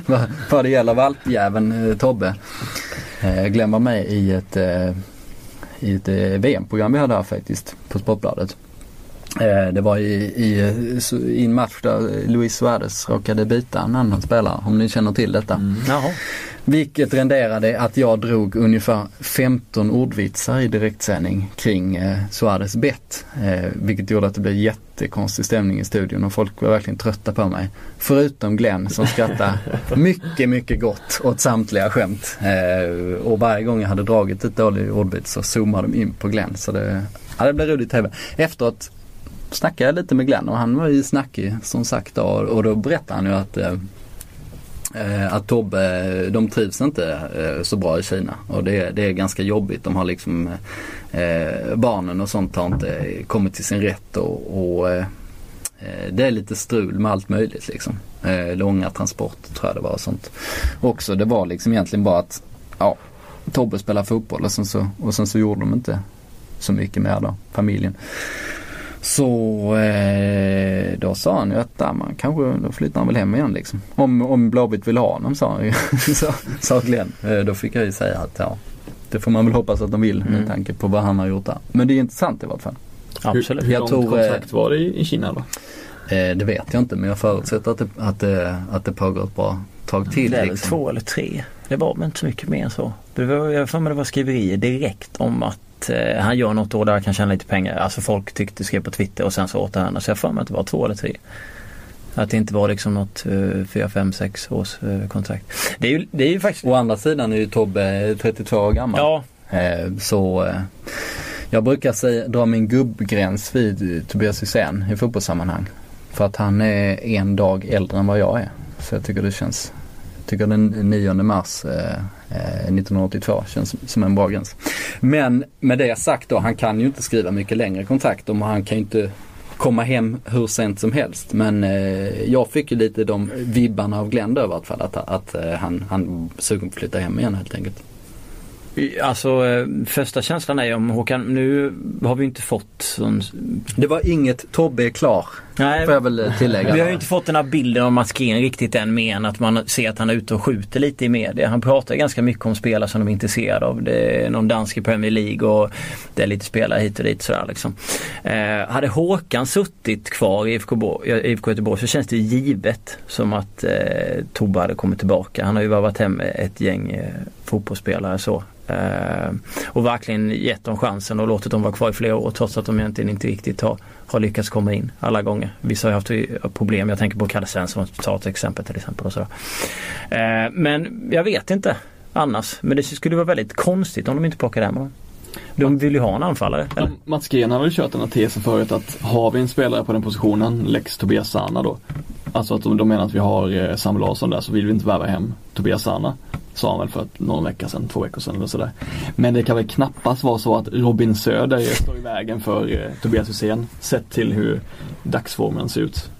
[SPEAKER 1] vad det gäller valpjäveln Tobbe. Glenn var med i ett, i ett VM-program vi hade här faktiskt på Sportbladet. Eh, det var i, i, i, en match där Luis Suarez råkade bita en annan spelare, om ni känner till detta. Mm. Vilket renderade att jag drog ungefär 15 ordvitsar i direktsändning kring eh, Suarez bett. Eh, vilket gjorde att det blev jättekonstig stämning i studion och folk var verkligen trötta på mig. Förutom Glenn som skrattade mycket, mycket gott åt samtliga skämt. Eh, och varje gång jag hade dragit ett dåligt ordvits så zoomade de in på Glenn. Så det, ja, det blev roligt tv. Efteråt snackade jag lite med Glenn och han var ju snackig som sagt då, och då berättade han ju att eh, eh att Tobbe, de trivs inte eh, så bra i Kina och det, det är ganska jobbigt. De har liksom eh, barnen och sånt har inte kommit till sin rätt och, och eh, eh, det är lite strul med allt möjligt liksom. Eh, långa transporter tror jag det var och sånt. Också det var liksom egentligen bara att ja, Tobbe spelar fotboll och sen så, och sen så gjorde de inte så mycket mer då, familjen. Så eh, då sa han ju att ja, man kanske, då flyttar han väl hem igen liksom. Om, om Blåvitt vill ha honom sa han ju. så, sa Glenn. Eh, då fick jag ju säga att ja, det får man väl hoppas att de vill mm. med tanke på vad han har gjort där. Men det är intressant i vart fall.
[SPEAKER 2] Absolut. Hur, hur långt kontrakt var det i, i Kina då?
[SPEAKER 1] Eh, det vet jag inte men jag förutsätter att det, att det, att det pågår ett bra tag till.
[SPEAKER 3] Det är väl liksom. två eller tre. Det var väl inte så mycket mer än så. Det var, jag för mig det var skriverier direkt om att eh, han gör något år där han kan tjäna lite pengar. Alltså folk tyckte, skrev på Twitter och sen så återhända. Så jag för mig att det var två eller tre. Att det inte var liksom något uh, 4, 5, 6 års uh, kontrakt. Det är, ju, det är ju faktiskt...
[SPEAKER 1] Å andra sidan är ju Tobbe 32 år gammal.
[SPEAKER 3] Ja.
[SPEAKER 1] Eh, så eh, jag brukar säga, dra min gubbgräns vid Tobias Hysén i fotbollssammanhang. För att han är en dag äldre än vad jag är. Så jag tycker det känns, jag tycker den 9 mars eh, 1982 eh, känns som en bra gräns. Men med det sagt då, han kan ju inte skriva mycket längre kontrakt och han kan ju inte komma hem hur sent som helst. Men eh, jag fick ju lite de vibbarna av Glenn då i vart fall att, att eh, han, han sugen på att flytta hem igen helt enkelt.
[SPEAKER 3] Alltså eh, första känslan är om Håkan, nu har vi inte fått sån...
[SPEAKER 1] Det var inget Tobbe är klar. Nej, får jag väl tillägga.
[SPEAKER 3] Vi har ju inte fått den här bilden av Green riktigt än mer än att man ser att han är ute och skjuter lite i media. Han pratar ganska mycket om spelare som de är intresserade av. Det är någon dansk i Premier League och det är lite spelare hit och dit sådär liksom. Eh, hade Håkan suttit kvar i IFK, IFK Göteborg så känns det givet som att eh, Tobbe hade kommit tillbaka. Han har ju varit hem ett gäng eh, fotbollsspelare så. Eh, och verkligen gett dem chansen och låtit dem vara kvar i flera år trots att de egentligen inte riktigt har, har lyckats komma in alla gånger. Vissa har haft problem, jag tänker på Kalle Svensson, tar ett exempel till exempel. Och så. Eh, men jag vet inte annars. Men det skulle vara väldigt konstigt om de inte plockade hem honom. De vill ju ha en anfallare.
[SPEAKER 2] Eller? Mats Green har väl kört den här tesen förut att har vi en spelare på den positionen, Lex Tobias Sana då. Alltså att de, de menar att vi har eh, Sam Larsson där så vill vi inte värva hem Tobias Sana. Sa han väl för någon vecka sedan, två veckor sedan eller sådär. Men det kan väl knappast vara så att Robin Söder står i vägen för eh, Tobias Hysén sett till hur dagsformen ser ut.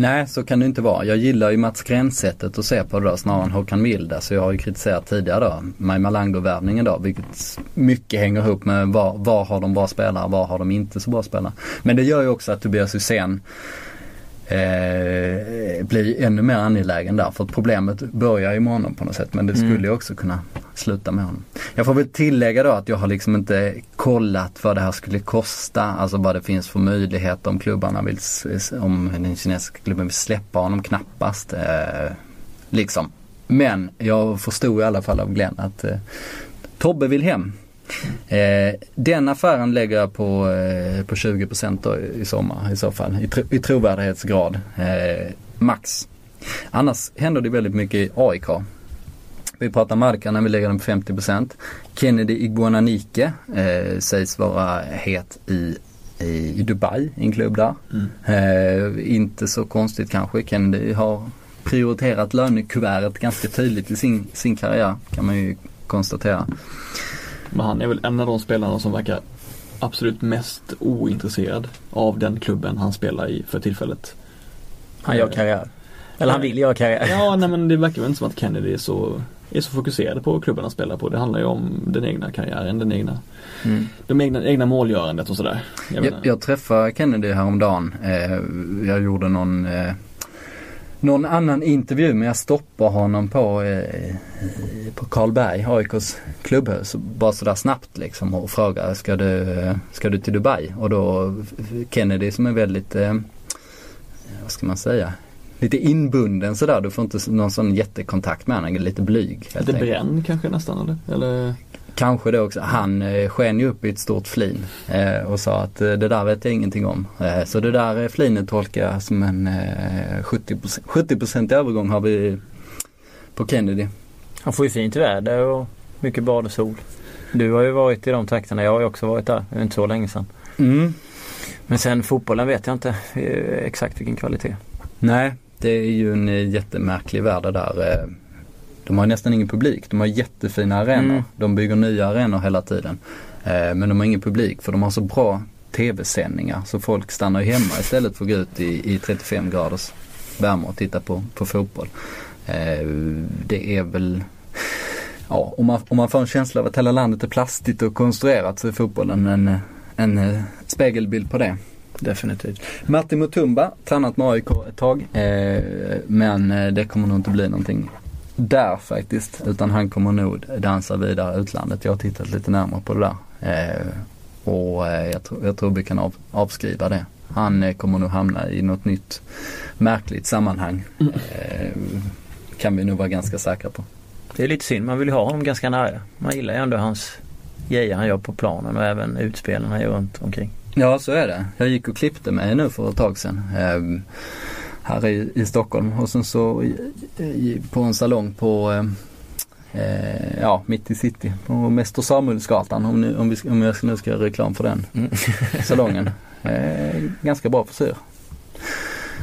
[SPEAKER 1] Nej, så kan det inte vara. Jag gillar ju Mats Gräns sättet att se på det då snarare än Håkan Milda. Så alltså, jag har ju kritiserat tidigare då, Maj Malango-värvningen då. Vilket mycket hänger ihop med var, var har de bra spelare, var har de inte så bra spelare. Men det gör ju också att Tobias Hysén eh, bli ännu mer angelägen där. För att problemet börjar ju med honom på något sätt men det skulle
[SPEAKER 3] Mm.
[SPEAKER 1] ju också kunna sluta med honom. Jag får väl tillägga då att jag har liksom inte kollat vad det här skulle kosta. Alltså vad det finns för möjlighet om klubbarna vill, om den kinesiska klubben vill släppa honom knappast. Eh, liksom. Men jag förstod i alla fall av Glenn att eh, Tobbe vill hem. Eh, den affären lägger jag på, eh, på 20% då i sommar i så fall. I, tro, i trovärdighetsgrad. Eh, max. Annars händer det väldigt mycket i AIK. Vi pratar Markanen, vi lägger den på 50%. Kennedy Iguananike eh, sägs vara het i, i, Dubai, i en klubb där. Eh, inte så konstigt kanske. Kennedy har prioriterat lönekuvertet ganska tydligt i sin, sin karriär kan man ju konstatera.
[SPEAKER 2] Men han är väl en av de spelarna som verkar absolut mest ointresserad av den klubben han spelar i för tillfället.
[SPEAKER 3] Han gör karriär. Eller han vill göra karriär.
[SPEAKER 2] Ja, nej men det verkar väl inte som att Kennedy är så, är så fokuserad på klubben han spelar på. Det handlar ju om den egna karriären, den egna,
[SPEAKER 3] Mm.
[SPEAKER 2] de egna, egna målgörandet och sådär. Jag
[SPEAKER 1] Jag, jag träffade Kennedy häromdagen. Eh, jag gjorde någon, eh, någon annan intervju men jag stoppade honom på, eh, på Karlberg, AIKs klubbhus. Bara sådär snabbt liksom och frågade ska du, eh, ska du till Dubai? Och då Kennedy som är väldigt, eh, vad ska man säga? Lite inbunden sådär. Du får inte någon sån jättekontakt med honom. Lite blyg.
[SPEAKER 2] lite bränd kanske nästan eller? eller?
[SPEAKER 1] Kanske det också. Han eh, sken ju upp i ett stort flin eh, och sa att eh, det där vet jag ingenting om. Eh, så det där eh, flinet tolkar jag som en eh, 70%, 70% övergång har vi på Kennedy.
[SPEAKER 3] Han får ju fint väder och mycket bad och sol. Du har ju varit i de trakterna. Jag har ju också varit där. Det är inte så länge sedan.
[SPEAKER 1] Mm.
[SPEAKER 3] Men sen fotbollen vet jag inte eh, exakt vilken kvalitet.
[SPEAKER 1] Nej, det är ju en jättemärklig värld där. De har nästan ingen publik. De har jättefina arenor.
[SPEAKER 3] Mm.
[SPEAKER 1] De bygger nya arenor hela tiden. Eh, Men de har ingen publik för de har så bra tv-sändningar så folk stannar hemma istället för att gå ut i, i 35 graders värme och titta på, på fotboll. Eh, Det är väl Ja, om man, om man får en känsla av att hela landet är plastigt och konstruerat så är fotbollen en, en eh, spegelbild på det.
[SPEAKER 3] Definitivt.
[SPEAKER 1] Martin Mutumba, tränat med AIK ett tag. Eh, men det kommer nog inte bli någonting där faktiskt. Utan han kommer nog dansa vidare utlandet. Jag har tittat lite närmare på det där. Eh, och eh, jag, tror, jag tror vi kan av, avskriva det. Han eh, kommer nog hamna i något nytt märkligt sammanhang. Eh, kan vi nog vara ganska säkra på.
[SPEAKER 3] Det är lite synd. Man vill ju ha honom ganska nära. Man gillar ju ändå hans grejer han gör på planen och även utspelen han gör runt omkring.
[SPEAKER 1] Ja så är det. Jag gick och klippte mig nu för ett tag sedan. Här i, i Stockholm och sen så i, i, på en salong på eh, eh, ja, mitt i city på Mäster Samuelsgatan om, om, vi, om jag nu ska göra reklam för den
[SPEAKER 3] Mm.
[SPEAKER 1] salongen. Eh, ganska bra frisyr.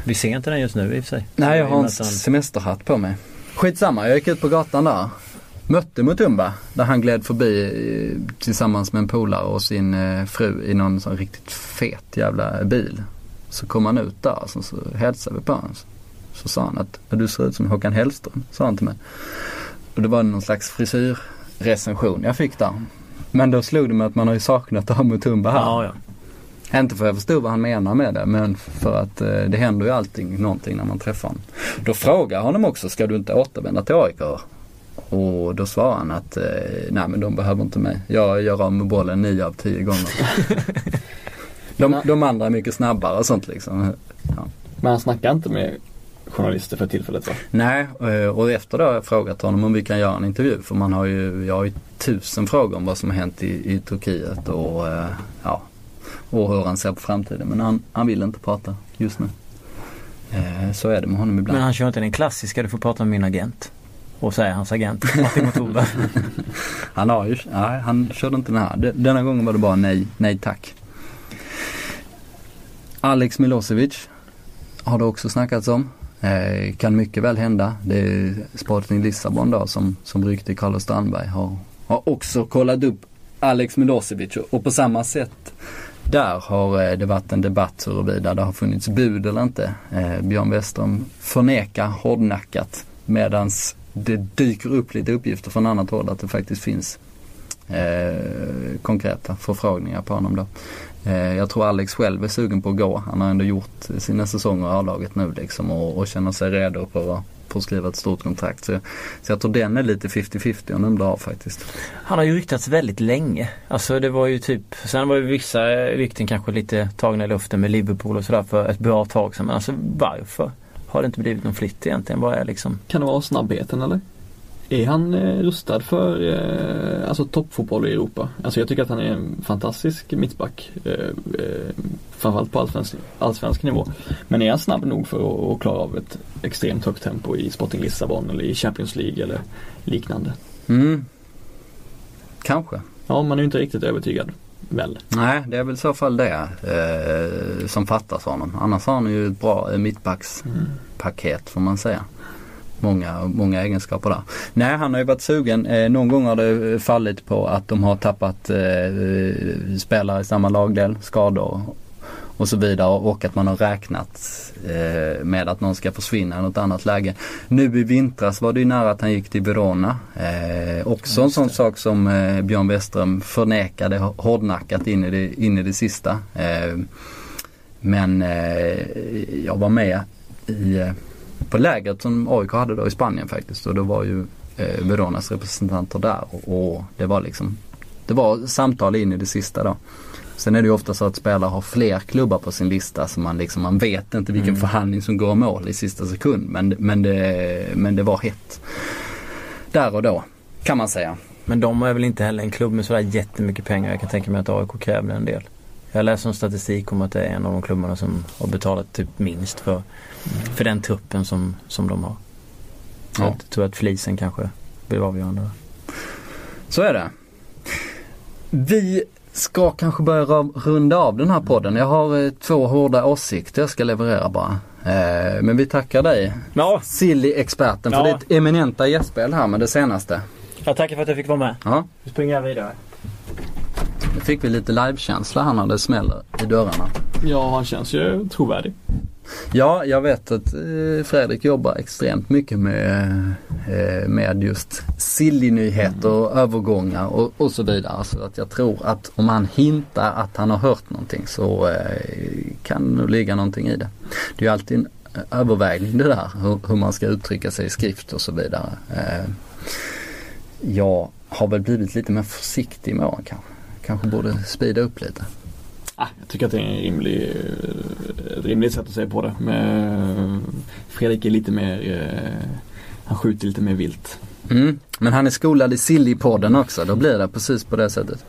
[SPEAKER 3] Vi ser inte den just nu i och för sig.
[SPEAKER 1] Nej jag har en semesterhatt på mig. Skitsamma, jag gick ut på gatan där. Mötte Mutumba där han gled förbi eh, tillsammans med en polare och sin eh, fru i någon sån riktigt fet jävla bil. Så kom han ut där och så, så hälsade vi på honom. Så sa han att du ser ut som Håkan Hellström, sa han till mig. Och det var någon slags frisyrrecension jag fick där. Men då slog det mig att man har ju saknat att ha Mutumba här.
[SPEAKER 3] Ja, ja.
[SPEAKER 1] Inte för att jag förstod vad han menar med det men för att eh, det händer ju allting någonting när man träffar honom. Då frågar honom också, ska du inte återvända till AIK? Och då svarar han att eh, nej men de behöver inte mig. Jag gör av med bollen nio av tio gånger. de, de andra är mycket snabbare och sånt liksom.
[SPEAKER 2] Men han snackar inte med journalister för tillfället va?
[SPEAKER 1] Nej, eh, och efter det har jag frågat honom om vi kan göra en intervju. För man har ju, jag har ju tusen frågor om vad som har hänt i, i Turkiet och eh, ja, och hur han ser på framtiden. Men han, han vill inte prata just nu. Eh, Så är det med honom ibland.
[SPEAKER 3] Men han kör inte den klassiska, du får prata med min agent. Och så är hans agent Martin Motorberg.
[SPEAKER 1] Han har ju, nej han körde inte den här. De- Denna gången var det bara nej, nej tack. Alex Milosevic har det också snackats om. Eh, kan mycket väl hända. Det är Sporting Lissabon då som, som ryckte Carlos Strandberg har, har också kollat upp Alex Milosevic och på samma sätt där har eh, det varit en debatt huruvida det har funnits bud eller inte. Eh, Björn Westerholm förnekar hårdnackat medans det dyker upp lite uppgifter från annat håll att det faktiskt finns eh, konkreta förfrågningar på honom då. Eh, jag tror Alex själv är sugen på att gå. Han har ändå gjort sina säsonger i A-laget nu liksom och, och känner sig redo på att på att skriva ett stort kontrakt. Så, så jag tror den är lite 50-50 om undrar av faktiskt.
[SPEAKER 3] Han har ju ryktats väldigt länge. Alltså det var ju typ, sen var ju vissa rykten kanske lite tagna i luften med Liverpool och sådär för ett bra tag sedan. Men alltså varför har det inte blivit någon flytt egentligen? Vad är liksom?
[SPEAKER 2] Kan det vara snabbheten eller? Är han eh, rustad för eh, alltså toppfotboll i Europa? Alltså jag tycker att han är en fantastisk mittback. Eh, eh, framförallt på allsvensk, allsvensk nivå. Men är han snabb nog för att, klara av ett extremt högt tempo i Sporting Lissabon eller i Champions League eller liknande?
[SPEAKER 1] Mm. Kanske.
[SPEAKER 2] Ja, man är ju inte riktigt övertygad. Väl?
[SPEAKER 1] Nej, det är väl i så fall det eh, som fattas honom. Annars har han ju ett bra mittbackspaket mm. får man säga många, många egenskaper där. Nej, han har ju varit sugen. Eh, någon gång har det fallit på att de har tappat eh, spelare i samma lagdel, skador och så vidare och att man har räknat eh, med att någon ska försvinna i något annat läge. Nu i vintras var det ju nära att han gick till Verona. Eh, också en sån sak som eh, Björn Westström förnekade hårdnackat in i det, in i det sista. Eh, men eh, jag var med i eh, på lägret som AIK hade då i Spanien faktiskt och då var ju eh, Veronas representanter där och, och, det var liksom Det var samtal in i det sista då. Sen är det ju ofta så att spelare har fler klubbar på sin lista så man liksom, man vet inte vilken mm. förhandling som går mål i sista sekund men, men, det, men det var hett. Där och då kan man säga.
[SPEAKER 3] Men de är väl inte heller en klubb med sådär jättemycket pengar. Jag kan tänka mig att AIK krävde en del. Jag läste en statistik om att det är en av de klubbarna som har betalat typ minst för, för den truppen som, som de har. Så ja. jag tror att flisen kanske blir avgörande.
[SPEAKER 1] Så är det. Vi ska kanske börja runda av den här podden. Jag har eh, två hårda åsikter jag ska leverera bara. Eh, men vi tackar dig, ja. Silly-experten, för ja. ditt eminenta gästspel här med det senaste.
[SPEAKER 3] Jag tackar för att jag fick vara med. Ja. Nu springer jag vidare.
[SPEAKER 1] Nu fick vi lite livekänsla här när det smäller i dörrarna.
[SPEAKER 2] Ja, han känns ju trovärdig.
[SPEAKER 1] Ja, jag vet att eh, Fredrik jobbar extremt mycket med, eh, med just silly-nyheter och övergångar och, och, så vidare. Så att jag tror att om han hintar att han har hört någonting så eh, kan det nog ligga någonting i det. Det är ju alltid en övervägning det där, hur, hur man ska uttrycka sig i skrift och så vidare. Jag har väl blivit lite mer försiktig med åren kanske kanske borde speeda upp lite.
[SPEAKER 2] Ah, jag tycker att det är en rimlig, ett rimligt sätt att se på det. Men Fredrik är lite mer, eh, han skjuter lite mer vilt.
[SPEAKER 1] Mm, men han är skolad i Silly-podden också, då blir det precis på det sättet.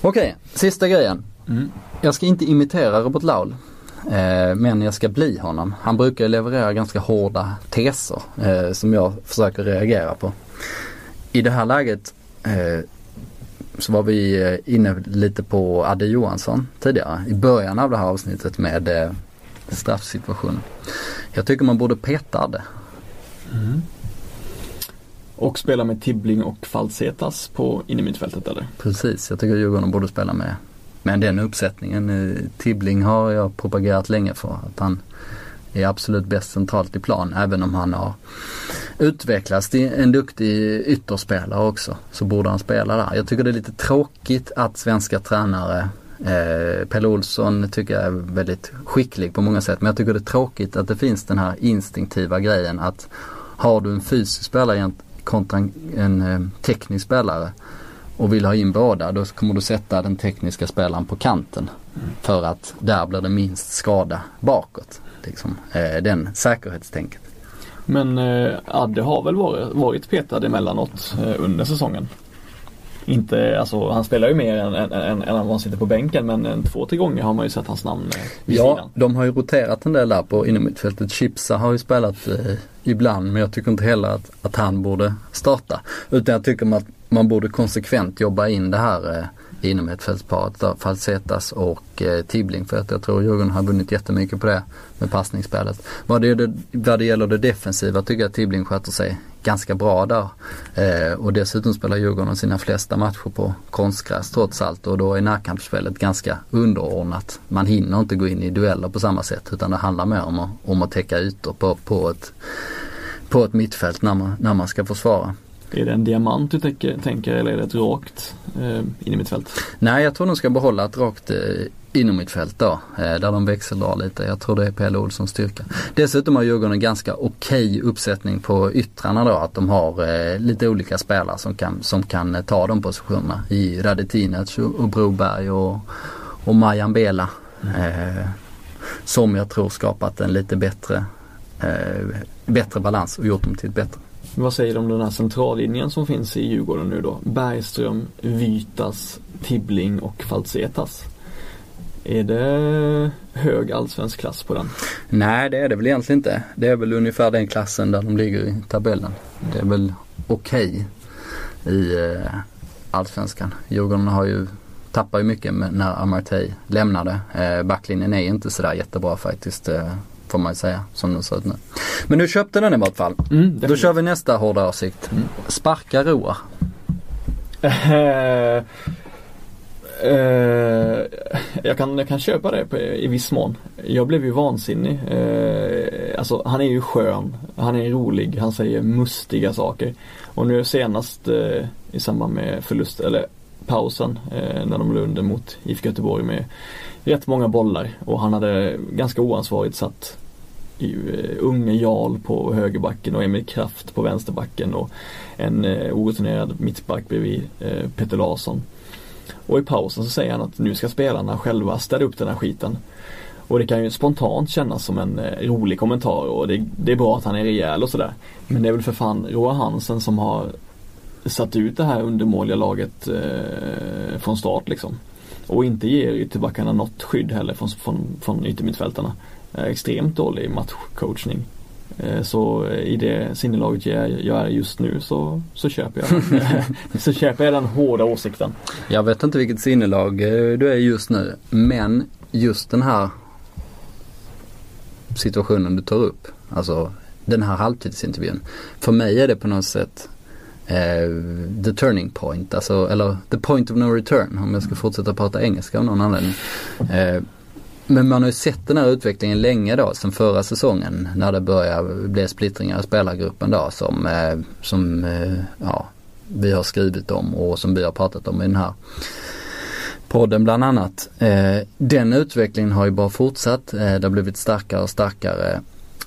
[SPEAKER 1] Okej, okay, sista grejen. Mm. Jag ska inte imitera Robert Laul. Eh, men jag ska bli honom. Han brukar leverera ganska hårda teser eh, som jag försöker reagera på. I det här läget eh, så var vi eh, inne lite på Adde Johansson tidigare i början av det här avsnittet med eh, straffsituationen. Jag tycker man borde peta Adde. Mm.
[SPEAKER 2] Och spela med Tibbling och Falsetas på innermittfältet eller?
[SPEAKER 1] Precis, jag tycker Djurgården borde spela med. Men den uppsättningen, eh, Tibbling har jag propagerat länge för. Att han är absolut bäst centralt i plan även om han har Utvecklas till en duktig ytterspelare också så borde han spela där. Jag tycker det är lite tråkigt att svenska tränare Eh, Pelle Olsson tycker jag är väldigt skicklig på många sätt men jag tycker det är tråkigt att det finns den här instinktiva grejen att har du en fysisk spelare kontra en, en eh, teknisk spelare och vill ha in båda då kommer du sätta den tekniska spelaren på kanten. För att där blir det minst skada bakåt. Liksom, eh, den säkerhetstänket.
[SPEAKER 2] Men eh, Adde har väl varit, varit petad emellanåt eh, under säsongen. Inte, alltså han spelar ju mer än, än, än, än han sitter på bänken men en, två, tre gånger har man ju sett hans namn eh, vid
[SPEAKER 1] Ja, sidan. de har ju roterat en del där på innermittfältet. Chipsa har ju spelat eh, ibland men jag tycker inte heller att, att han borde starta. Utan jag tycker att man borde konsekvent jobba in det här eh, inom ett fältsparet Falsetas och eh, Tibbling för att jag tror Djurgården har vunnit jättemycket på det med passningsspelet. Vad det, vad det gäller det defensiva tycker jag att Tibbling sköter sig ganska bra där. Eh, och dessutom spelar Djurgården sina flesta matcher på konstgräs trots allt och då är närkampsspelet ganska underordnat. Man hinner inte gå in i dueller på samma sätt utan det handlar mer om att, om att täcka ytor på, på, ett, på ett mittfält när man, när man ska försvara.
[SPEAKER 2] Är det en diamant du tänker, tänker eller är det ett rakt eh, innermittfält?
[SPEAKER 1] Nej, jag tror de ska behålla ett rakt eh, innermittfält då. Eh, där de växeldrar lite. Jag tror det är Pelle Olssons styrka. Dessutom har Djurgården en ganska okej uppsättning på yttrarna då. Att de har eh, lite olika spelare som kan, som kan eh, ta de positionerna. I Radetinac och, och Broberg och, och Majan Bela. Eh, som jag tror skapat en lite bättre, eh, bättre balans och gjort dem till ett bättre.
[SPEAKER 2] Vad säger du om den här centrallinjen som finns i Djurgården nu då? Bergström, Vytas, Tibbling och Falsetas. Är det hög allsvensk klass på den?
[SPEAKER 1] Nej det är det väl egentligen inte. Det är väl ungefär den klassen där de ligger i tabellen. Det är väl okej okay i eh, allsvenskan. Djurgården har ju tappar ju mycket när Amartey lämnade. Eh, backlinjen är inte sådär jättebra faktiskt. Eh. Eh, får man ju säga som den ser ut nu. Men nu köpte den i vart fall. Mm, Då kör vi nästa hårda åsikt. Mm. Sparka Roar.
[SPEAKER 2] Uh, jag, kan, jag kan köpa det på, i viss mån. Jag blev ju vansinnig. Uh, alltså han är ju skön, han är rolig, han säger mustiga saker. Och nu senast uh, i samband med förlust, eller pausen, när de låg under mot IFK Göteborg med rätt många bollar och han hade ganska oansvarigt satt Eh, unge Jarl på högerbacken och Emil Kraft på vänsterbacken och en eh, orutinerad mittback bredvid eh, Peter Larsson. Och i pausen så säger han att nu ska spelarna själva städa upp den här skiten. Och det kan ju spontant kännas som en eh, rolig kommentar och det, det, är bra att han är rejäl och sådär. Men det är väl för fan Roa Hansen som har satt ut det här undermåliga laget eh, från start liksom. Och inte ger ytterbackarna något skydd heller från, från, från yttermittfältarna. Extremt dålig matchcoachning. Eh, så i det sinnelaget jag är just nu så, så köper jag Så köper jag den hårda åsikten.
[SPEAKER 1] Jag vet inte vilket sinnelag eh, du är just nu. Men just den här situationen du tar upp. Alltså den här halvtidsintervjun. För mig är det på något sätt eh, the turning point. Alltså, eller the point of no return om jag ska fortsätta prata engelska av någon anledning. Eh, men man har ju sett den här utvecklingen länge då, sen förra säsongen när det började bli splittringar i spelargruppen då som, eh, som eh, ja, vi har skrivit om och som vi har pratat om i den här podden bland annat. Eh, den utvecklingen har ju bara fortsatt. Det har blivit starkare och starkare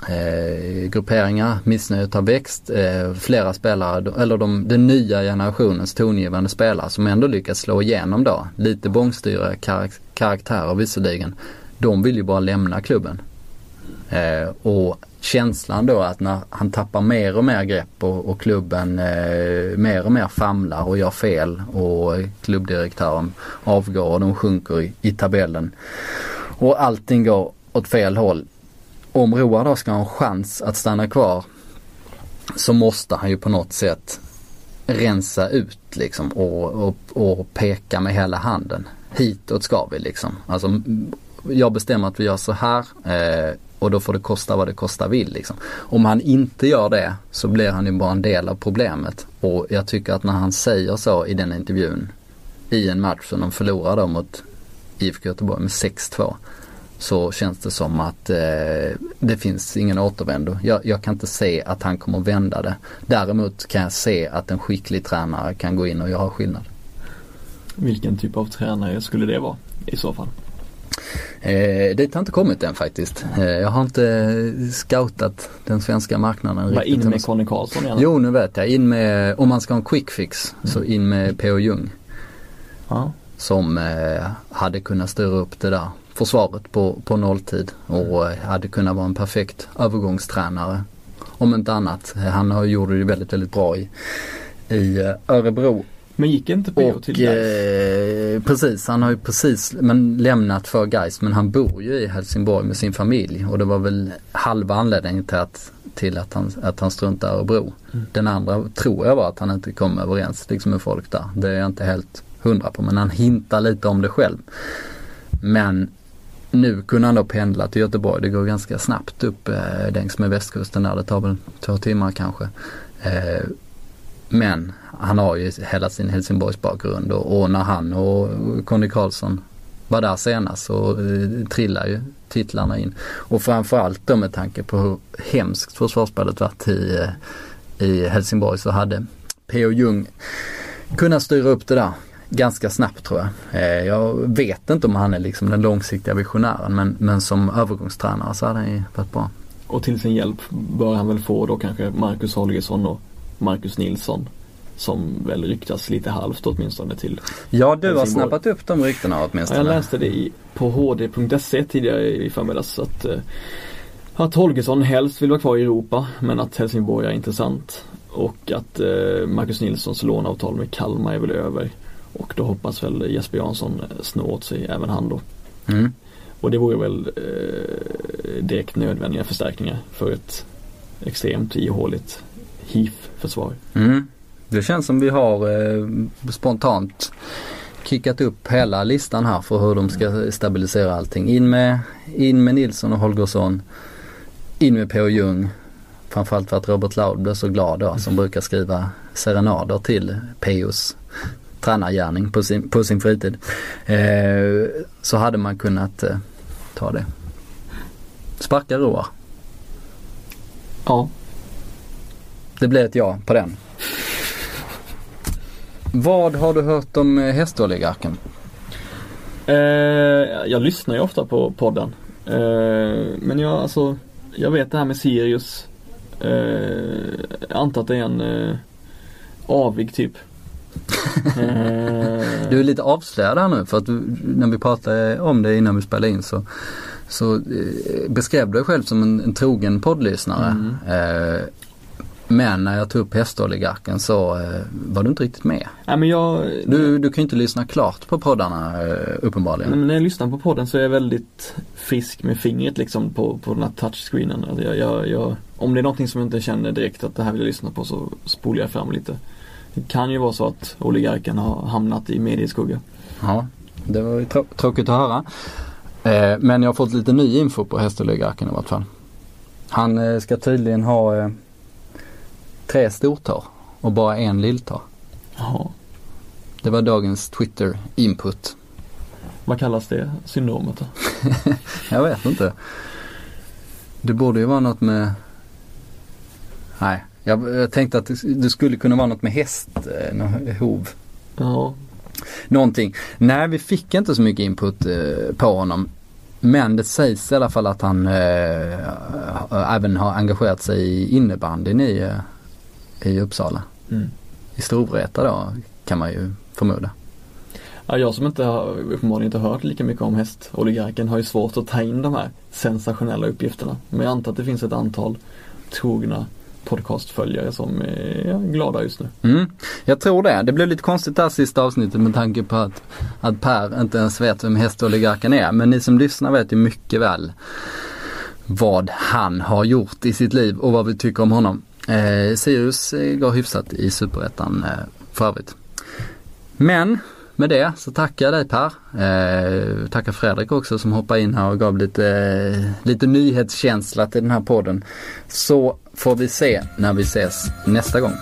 [SPEAKER 1] eh, grupperingar. Missnöjet har växt. Eh, flera spelare, eller de, den nya generationens tongivande spelare som ändå lyckats slå igenom då. Lite bångstyriga karak karaktärer visserligen de vill ju bara lämna klubben. Eh, och känslan då att när han tappar mer och mer grepp och, och klubben eh, mer och mer famlar och gör fel och klubbdirektören avgår och de sjunker i, i tabellen. Och allting går åt fel håll. Om Roar då ska ha en chans att stanna kvar så måste han ju på något sätt rensa ut liksom och, och, och peka med hela handen. Hitåt ska vi liksom. Alltså jag bestämmer att vi gör så här eh, och då får det kosta vad det kosta vill. Liksom. Om han inte gör det så blir han ju bara en del av problemet. Och jag tycker att när han säger så i den intervjun i en match som de förlorar då mot IFK Göteborg med 6-2 så känns det som att eh, det finns ingen återvändo. Jag, jag, kan inte se att han kommer vända det. Däremot kan jag se att en skicklig tränare kan gå in och göra skillnad.
[SPEAKER 2] Vilken typ av tränare skulle det vara i så fall?
[SPEAKER 1] Eh, dit har inte kommit än faktiskt. Eh, jag har inte scoutat den svenska marknaden
[SPEAKER 2] Bara riktigt. in med Conny Karlsson igen?
[SPEAKER 1] Jo nu vet jag. In med, om man ska ha en quick fix mm. så in med P.O. Jung.
[SPEAKER 2] Ja.
[SPEAKER 1] Som eh, hade kunnat styra upp det där försvaret på, på nolltid och mm. hade kunnat vara en perfekt övergångstränare. Om inte annat. Han har gjort det väldigt, väldigt bra i, i eh, Örebro
[SPEAKER 2] men gick inte PO till Gais?
[SPEAKER 1] Eh, precis, han har ju precis men, lämnat för Gais men han bor ju i Helsingborg med sin familj och det var väl halva anledningen till att, till att, han, att han struntade i Örebro. Mm. Den andra tror jag var att han inte kom överens liksom med folk där. Det är jag inte helt hundra på men han hintar lite om det själv. Men nu kunde han då pendla till Göteborg. Det går ganska snabbt upp eh, längs med västkusten där. Det tar väl två timmar kanske. Eh, men han har ju hela sin Helsingborgs bakgrund och, och när han och Conny Karlsson var där senast så eh, trillar ju titlarna in. Och framförallt då med tanke på hur hemskt försvarsspelet varit i, eh, i Helsingborg så hade P.O. Jung kunnat styra upp det där ganska snabbt tror jag. Eh, jag vet inte om han är liksom den långsiktiga visionären men, men som övergångstränare så hade han ju varit bra.
[SPEAKER 2] Och till sin hjälp bör han väl få då kanske Marcus Holgersson och Marcus Nilsson. Som väl ryktas lite halvt åtminstone till
[SPEAKER 1] Ja du har snappat upp de ryktena
[SPEAKER 2] Ja,
[SPEAKER 1] åtminstone.
[SPEAKER 2] jag läste det i, på hd.se tidigare i förmiddags att, eh, att Holgersson helst vill vara kvar i Europa men att Helsingborg är intressant. Och att eh, Marcus Nilssons låneavtal med Kalmar är väl över. Och då hoppas väl Jesper Jansson eh, snå åt sig även han då.
[SPEAKER 1] Mm.
[SPEAKER 2] Och det vore väl eh, direkt nödvändiga förstärkningar för ett extremt ihåligt HIF-försvar.
[SPEAKER 1] Mm. Det känns som vi har eh, spontant kickat upp hela listan här för hur de ska stabilisera allting. In med, in med Nilsson och Holgersson. In med P.O. Jung. Framförallt för att Robert Laud blev så glad då som brukar skriva serenader till P.O.s tränargärning på sin, på sin fritid. Eh, så hade man kunnat eh, ta det. Sparka Roar.
[SPEAKER 2] Ja,
[SPEAKER 1] Det blir ett ja på den. Vad har du hört om eh, hästoligarken?
[SPEAKER 2] Eh, jag lyssnar ju ofta på podden. Eh, men jag, alltså, jag vet det här med Sirius. Eh, jag antar att det är en eh, avig typ. Eh,
[SPEAKER 1] Du är lite avslöjad här nu för att du, när vi pratade om det innan vi spelade in så, så eh, beskrev du dig själv som en, en trogen poddlyssnare.
[SPEAKER 2] Mm.
[SPEAKER 1] Men när jag tog upp hästoligarken så eh, var du inte riktigt med.
[SPEAKER 2] nej, men jag,
[SPEAKER 1] Du, du kan ju inte lyssna klart på poddarna eh, uppenbarligen.
[SPEAKER 2] Nej, men när jag lyssnar på podden så är jag väldigt frisk med fingret liksom på, på den här touchscreenen. Alltså jag, jag, jag, om det är någonting som jag inte känner direkt att det här vill jag lyssna på så spolar jag fram lite. Det kan ju vara så att oligarken har hamnat i medieskugga.
[SPEAKER 1] Ja, det var ju trå- tråkigt att höra. Eh, men jag har fått lite ny info på hästoligarken i vart fall. Han eh, ska tydligen ha tre stortår och bara en lilltå.
[SPEAKER 2] Jaha.
[SPEAKER 1] Det var dagens Twitter input.
[SPEAKER 2] Vad kallas det syndromet då?
[SPEAKER 1] Jag vet inte. Det borde ju vara något med Nej, jag, jag tänkte att det, skulle kunna vara något med häst, eh, hov.
[SPEAKER 2] Ja,
[SPEAKER 1] Någonting. Nej, vi fick inte så mycket input eh, på honom. Men det sägs i alla fall att han eh, även har engagerat sig i innebandyn i, eh, i Uppsala.
[SPEAKER 2] mm.
[SPEAKER 1] I Storvreta då kan man ju förmoda.
[SPEAKER 2] ja jag som inte har, uppenbarligen inte hört lika mycket om hästoligarken har ju svårt att ta in de här sensationella uppgifterna. Men jag antar att det finns ett antal trogna podcastföljare som är glada just nu.
[SPEAKER 1] Mm, jag tror det. Det blev lite konstigt det här sista avsnittet med tanke på att, att Per inte ens vet vem hästoligarken är. Men ni som lyssnar vet ju mycket väl vad han har gjort i sitt liv och vad vi tycker om honom. Eh, Sirius eh, går hyfsat i superettan eh, för övrigt. Men med det så tackar jag dig Per. Eh, tackar Fredrik också som hoppade in här och gav lite, eh, lite nyhetskänsla till den här podden. Så får vi se när vi ses nästa gång.